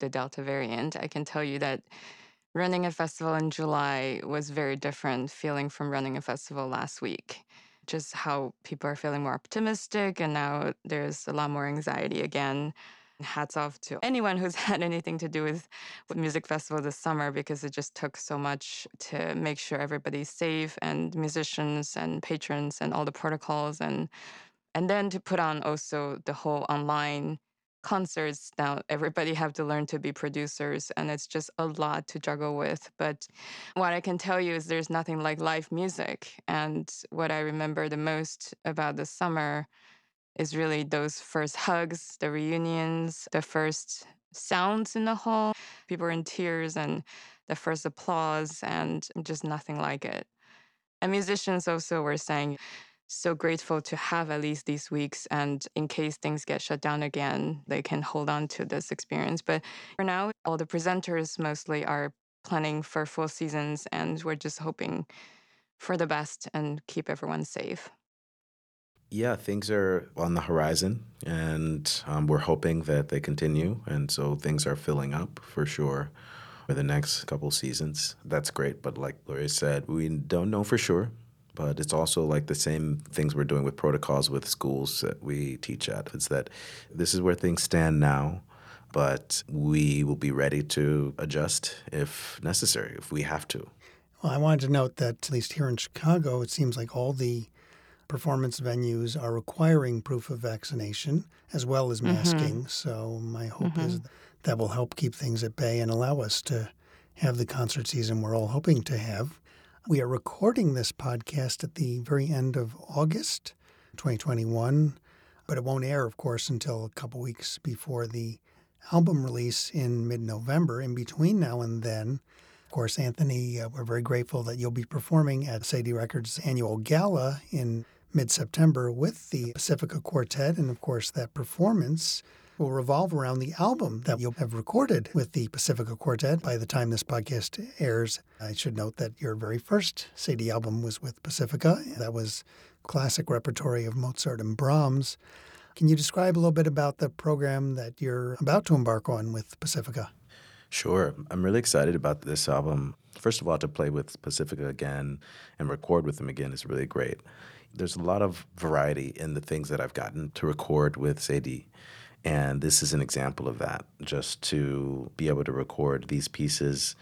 the Delta variant. I can tell you that running a festival in July was very different feeling from running a festival last week. Just how people are feeling more optimistic, and now there's a lot more anxiety again. Hats off to anyone who's had anything to do with, with music festival this summer because it just took so much to make sure everybody's safe and musicians and patrons and all the protocols and and then to put on also the whole online concerts now everybody have to learn to be producers and it's just a lot to juggle with but what i can tell you is there's nothing like live music and what i remember the most about the summer is really those first hugs the reunions the first sounds in the hall people in tears and the first applause and just nothing like it. And musicians also were saying so grateful to have at least these weeks. And in case things get shut down again, they can hold on to this experience. But for now, all the presenters mostly are planning for full seasons, and we're just hoping for the best and keep everyone safe. Yeah, things are on the horizon, and um, we're hoping that they continue. And so things are filling up for sure for the next couple seasons. That's great. But like Gloria said, we don't know for sure but it's also like the same things we're doing with protocols with schools that we teach at. It's that this is where things stand now, but we will be ready to adjust if necessary, if we have to. Well, I wanted to note that at least here in Chicago, it seems like all the performance venues are requiring proof of vaccination as well as mm-hmm. masking. Mm-hmm. So my hope mm-hmm. is that will help keep things at bay and allow us to have the concert season we're all hoping to have. We are recording this podcast at the very end of August 2021, but it won't air, of course, until a couple weeks before the album release in mid November. In between now and then, of course, Anthony, uh, we're very grateful that you'll be performing at Cedille Records' annual gala in mid September with the Pacifica Quartet. And of course, that performance will revolve around the album that you'll have recorded with the Pacifica Quartet by the time this podcast airs. I should note that your very first CD album was with Pacifica. That was classic repertory of Mozart and Brahms. Can you describe a little bit about the program that you're about to embark on with Pacifica? Sure. I'm really excited about this album. First of all, to play with Pacifica again and record with them again is really great. There's a lot of variety in the things that I've gotten to record with Cedille. And this is an example of that, just to be able to record these pieces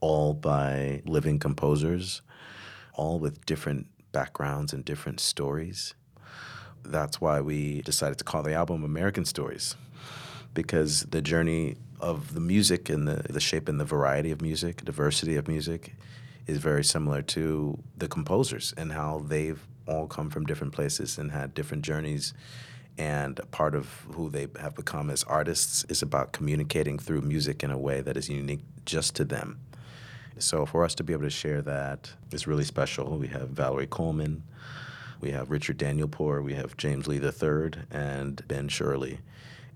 all by living composers, all with different backgrounds and different stories. That's why we decided to call the album American Stories, because the journey of the music and the, the shape and the variety of music, diversity of music, is very similar to the composers and how they've all come from different places and had different journeys and part of who they have become as artists is about communicating through music in a way that is unique just to them. So for us to be able to share that is really special. We have Valerie Coleman, we have Richard Danielpour, we have James Lee III, and Ben Shirley.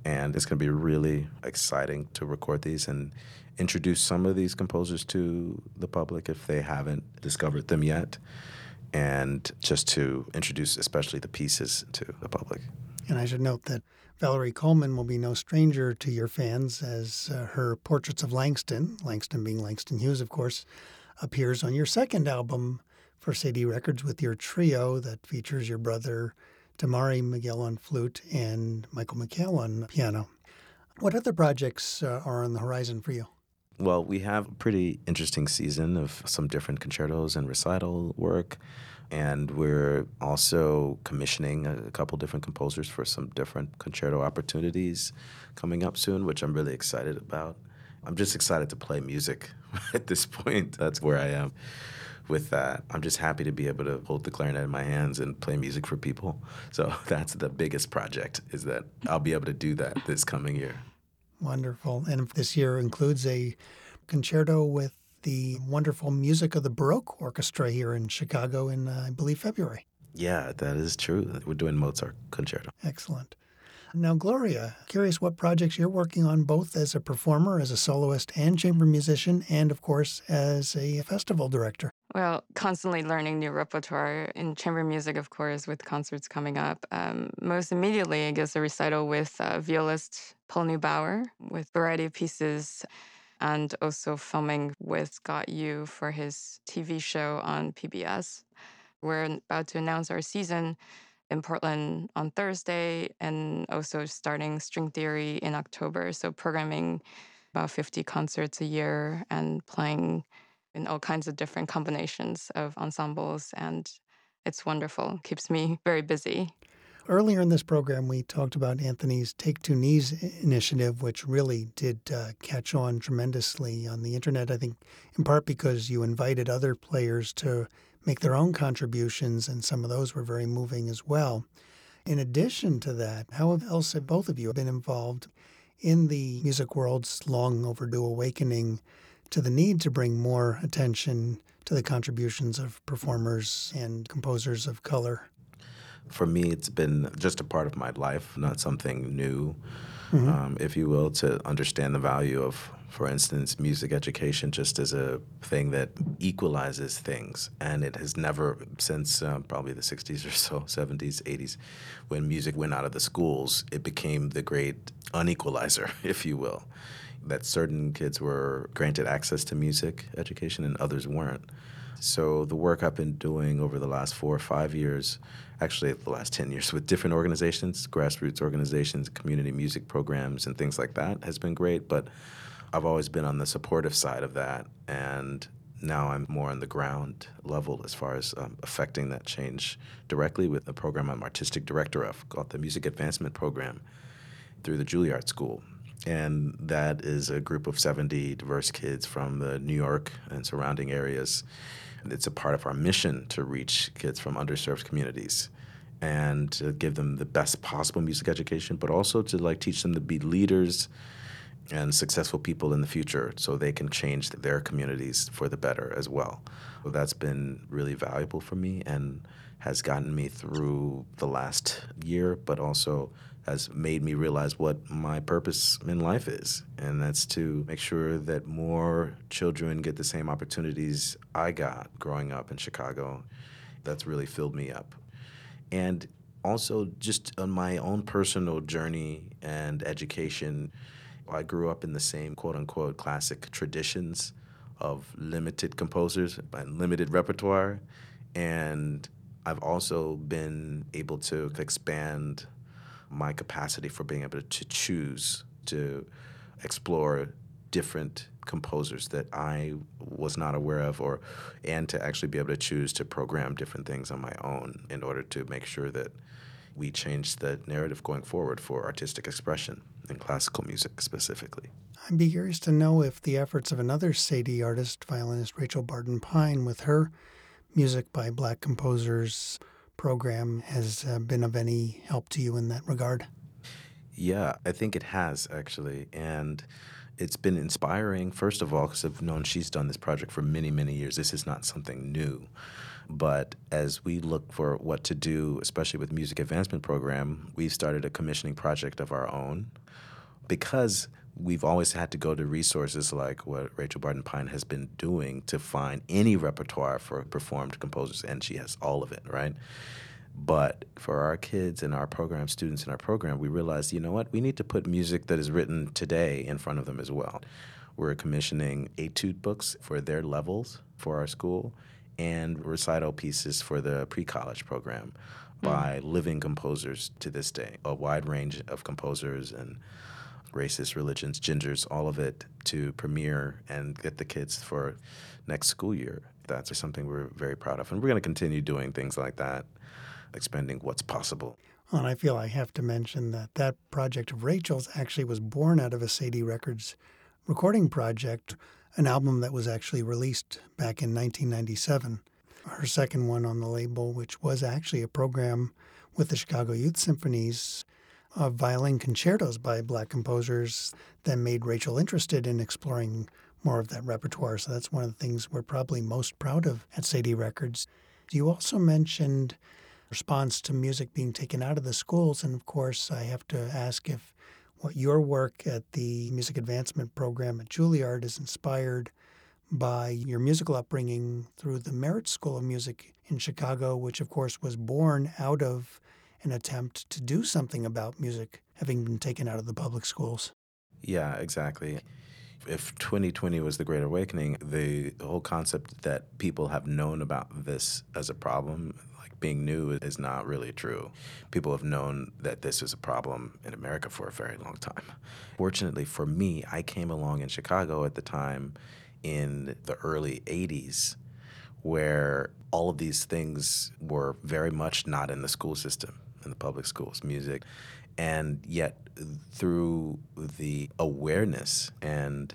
And it's going to be really exciting to record these and introduce some of these composers to the public if they haven't discovered them yet, and just to introduce especially the pieces to the public. And I should note that Valerie Coleman will be no stranger to your fans as uh, her Portraits of Langston, Langston being Langston Hughes, of course, appears on your second album for Cedille Records with your trio that features your brother Demarre McGill on flute and Michael McHale on piano. What other projects uh, are on the horizon for you? Well, we have a pretty interesting season of some different concertos and recital work. And we're also commissioning a couple different composers for some different concerto opportunities coming up soon, which I'm really excited about. I'm just excited to play music at this point. That's where I am with that. I'm just happy to be able to hold the clarinet in my hands and play music for people. So that's the biggest project is that I'll be able to do that this coming year. Wonderful. And this year includes a concerto with the wonderful music of the Baroque Orchestra here in Chicago in, uh, I believe, February. Yeah, that is true. We're doing Mozart concerto. Excellent. Now, Gloria, curious what projects you're working on both as a performer, as a soloist, and chamber musician, and of course, as a festival director. Well, constantly learning new repertoire in chamber music, of course, with concerts coming up. Um, most immediately, I guess, a recital with uh, violist Paul Neubauer with a variety of pieces and also filming with Scott Yoo for his TV show on PBS. We're about to announce our season in Portland on Thursday and also starting String Theory in October. So, programming about 50 concerts a year and playing in all kinds of different combinations of ensembles. And it's wonderful, keeps me very busy. Earlier in this program, we talked about Anthony's Take Two Knees initiative, which really did uh, catch on tremendously on the internet. I think in part because you invited other players to make their own contributions, and some of those were very moving as well. In addition to that, how else have both of you been involved in the music world's long overdue awakening to the need to bring more attention to the contributions of performers and composers of color? For me, it's been just a part of my life, not something new, mm-hmm. um, if you will, to understand the value of for instance, music education just as a thing that equalizes things. And it has never, since uh, probably the 60s or so, 70s, 80s, when music went out of the schools, it became the great unequalizer, if you will. That certain kids were granted access to music education and others weren't. So the work I've been doing over the last four or five years, actually the last 10 years with different organizations, grassroots organizations, community music programs and things like that has been great. But I've always been on the supportive side of that, and now I'm more on the ground level as far as um, affecting that change directly with a program I'm artistic director of called the Music Advancement Program through the Juilliard School. And that is a group of 70 diverse kids from the New York and surrounding areas. It's a part of our mission to reach kids from underserved communities and to give them the best possible music education, but also to like teach them to be leaders and successful people in the future so they can change their communities for the better as well. So that's been really valuable for me and has gotten me through the last year, but also has made me realize what my purpose in life is. And that's to make sure that more children get the same opportunities I got growing up in Chicago. That's really filled me up. And also, just on my own personal journey and education I grew up in the same quote unquote classic traditions of limited composers and limited repertoire. And I've also been able to expand my capacity for being able to choose to explore different composers that I was not aware of or and to actually be able to choose to program different things on my own in order to make sure that we change the narrative going forward for artistic expression in classical music specifically. I'd be curious to know if the efforts of another Cedille artist, violinist Rachel Barton Pine, with her music by black composers program has uh, been of any help to you in that regard. Yeah, I think it has actually. And it's been inspiring, first of all, because I've known she's done this project for many, many years. This is not something new. But as we look for what to do, especially with music advancement program, we've started a commissioning project of our own because we've always had to go to resources like what Rachel Barton Pine has been doing to find any repertoire for performed composers, and she has all of it, right? But for our kids and our program students in our program, we realized, you know what, we need to put music that is written today in front of them as well. We're commissioning etude books for their levels for our school and recital pieces for the pre college program by mm. living composers to this day, a wide range of composers and races, religions, genders, all of it to premiere and get the kids for next school year. That's something we're very proud of. And we're going to continue doing things like that, expanding what's possible. Well, and I feel I have to mention that that project of Rachel's actually was born out of a Cedille Records recording project, an album that was actually released back in 1997. Her second one on the label, which was actually a program with the Chicago Youth Symphonies of violin concertos by black composers that made Rachel interested in exploring more of that repertoire. So that's one of the things we're probably most proud of at Cedille Records. You also mentioned response to music being taken out of the schools. And of course, I have to ask if what your work at the Music Advancement Program at Juilliard is inspired by your musical upbringing through the Merit School of Music in Chicago, which of course was born out of an attempt to do something about music having been taken out of the public schools. Yeah, exactly. If 2020 was the Great Awakening, the, whole concept that people have known about this as a problem, like being new, is not really true. People have known that this is a problem in America for a very long time. Fortunately for me, I came along in Chicago at the time in the early 80s where all of these things were very much not in the school system in the public schools, music. And yet, through the awareness and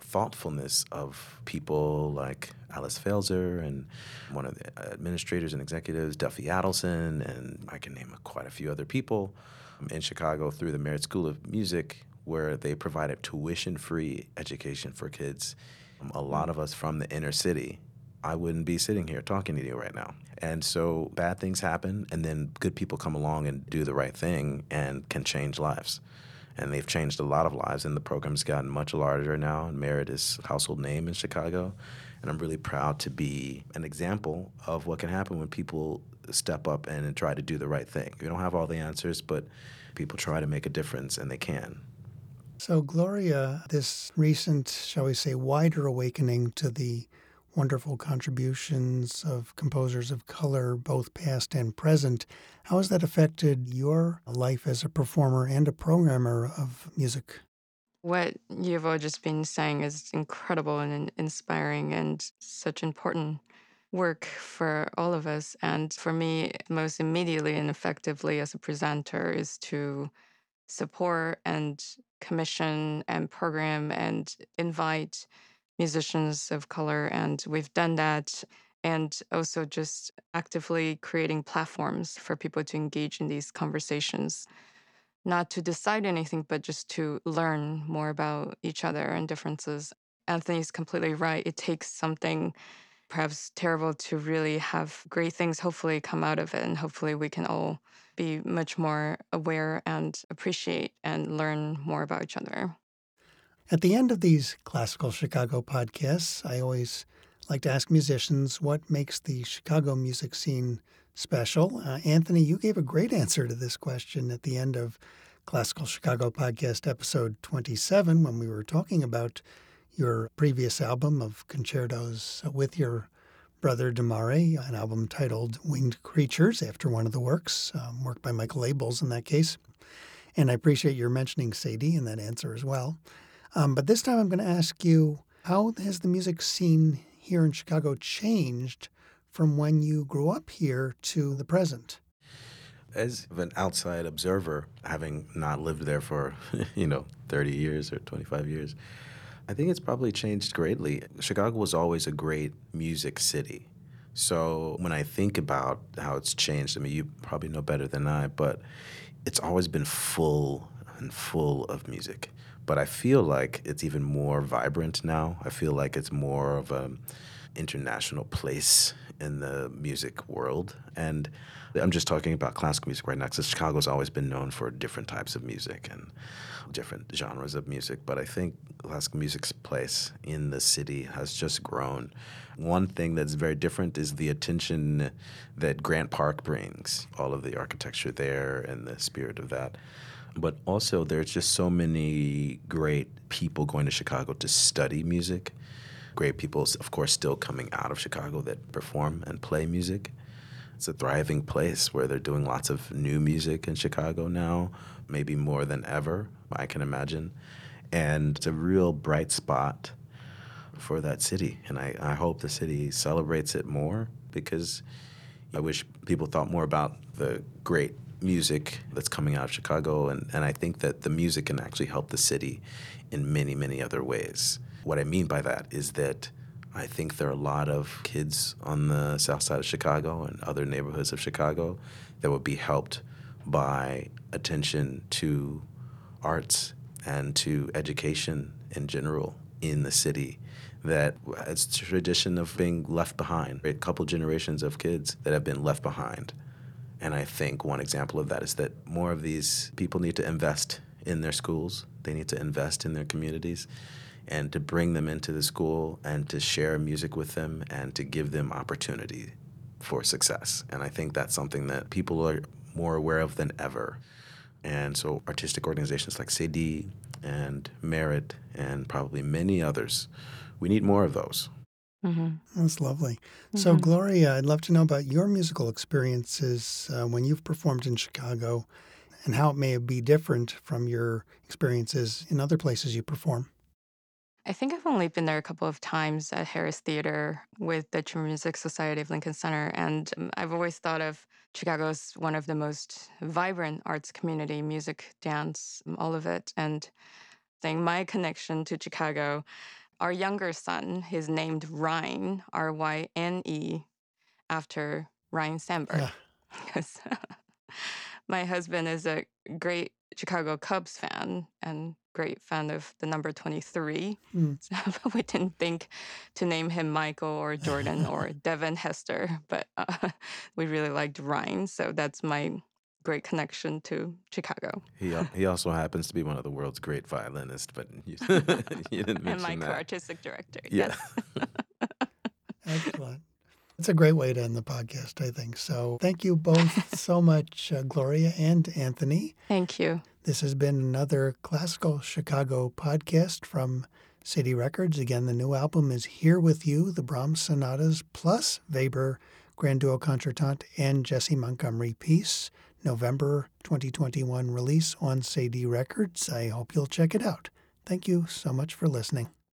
thoughtfulness of people like Alice Pfaelzer and one of the administrators and executives, Duffie Adelson, and I can name quite a few other people um, in Chicago through the Merit School of Music, where they provided tuition free education for kids. Um, a lot of us from the inner city I wouldn't be sitting here talking to you right now. And so bad things happen, and then good people come along and do the right thing and can change lives. And they've changed a lot of lives, and the program's gotten much larger now. And Merit is household name in Chicago. And I'm really proud to be an example of what can happen when people step up and try to do the right thing. We don't have all the answers, but people try to make a difference, and they can. So, Gloria, this recent, shall we say, wider awakening to the wonderful contributions of composers of color, both past and present. How has that affected your life as a performer and a programmer of music? What you've all just been saying is incredible and inspiring and such important work for all of us. And for me, most immediately and effectively as a presenter is to support and commission and program and invite musicians of color. And we've done that. And also just actively creating platforms for people to engage in these conversations, not to decide anything, but just to learn more about each other and differences. Anthony's completely right. It takes something perhaps terrible to really have great things hopefully come out of it. And hopefully we can all be much more aware and appreciate and learn more about each other. At the end of these classical Chicago podcasts, I always like to ask musicians what makes the Chicago music scene special. Uh, Anthony, you gave a great answer to this question at the end of Classical Chicago Podcast episode 27 when we were talking about your previous album of concertos with your brother Demarre, an album titled Winged Creatures after one of the works, um, worked by Michael Abels in that case. And I appreciate your mentioning Cedille in that answer as well. Um, but this time I'm going to ask you how has the music scene here in Chicago changed from when you grew up here to the present? As an outside observer, having not lived there for, you know, 30 years or 25 years, I think it's probably changed greatly. Chicago was always a great music city. So when I think about how it's changed, I mean, you probably know better than I, but it's always been full and full of music but I feel like it's even more vibrant now. I feel like it's more of an international place in the music world. And I'm just talking about classical music right now because Chicago's always been known for different types of music and different genres of music. But I think classical music's place in the city has just grown. One thing that's very different is the attention that Grant Park brings, all of the architecture there and the spirit of that. But also, there's just so many great people going to Chicago to study music. Great people, of course, still coming out of Chicago that perform and play music. It's a thriving place where they're doing lots of new music in Chicago now, maybe more than ever, I can imagine. And it's a real bright spot for that city. And I, I hope the city celebrates it more because I wish people thought more about the great music that's coming out of Chicago. And, and I think that the music can actually help the city in many, many other ways. What I mean by that is that I think there are a lot of kids on the south side of Chicago and other neighborhoods of Chicago that would be helped by attention to arts and to education in general in the city that it's a tradition of being left behind. A couple generations of kids that have been left behind. And I think one example of that is that more of these people need to invest in their schools, they need to invest in their communities, and to bring them into the school and to share music with them and to give them opportunity for success. And I think that's something that people are more aware of than ever. And so artistic organizations like Cedille and Merit and probably many others, we need more of those. Mm-hmm. That's lovely. Mm-hmm. So, Gloria, I'd love to know about your musical experiences uh, when you've performed in Chicago and how it may be different from your experiences in other places you perform. I think I've only been there a couple of times at Harris Theater with the Chamber Music Society of Lincoln Center. And um, I've always thought of Chicago as one of the most vibrant arts community, music, dance, all of it. And I think my connection to Chicago our younger son is named Ryne, R Y N E, after Ryne Sandberg. Because yeah. my husband is a great Chicago Cubs fan and great fan of the number 23. Mm. So we didn't think to name him Michael or Jordan or Devin Hester, but uh, we really liked Ryne. So that's my great connection to Chicago. He he also happens to be one of the world's great violinists, but you, you didn't mention that. and my that. artistic director. Yeah. Yes. Excellent. It's a great way to end the podcast, I think. So thank you both so much, uh, Gloria and Anthony. Thank you. This has been another Classical Chicago podcast from Cedille Records. Again, the new album is Here With You, the Brahms Sonatas, plus Weber Grand Duo Concertante and Jessie Montgomery Piece. November 2021 release on Cedille Records. I hope you'll check it out. Thank you so much for listening.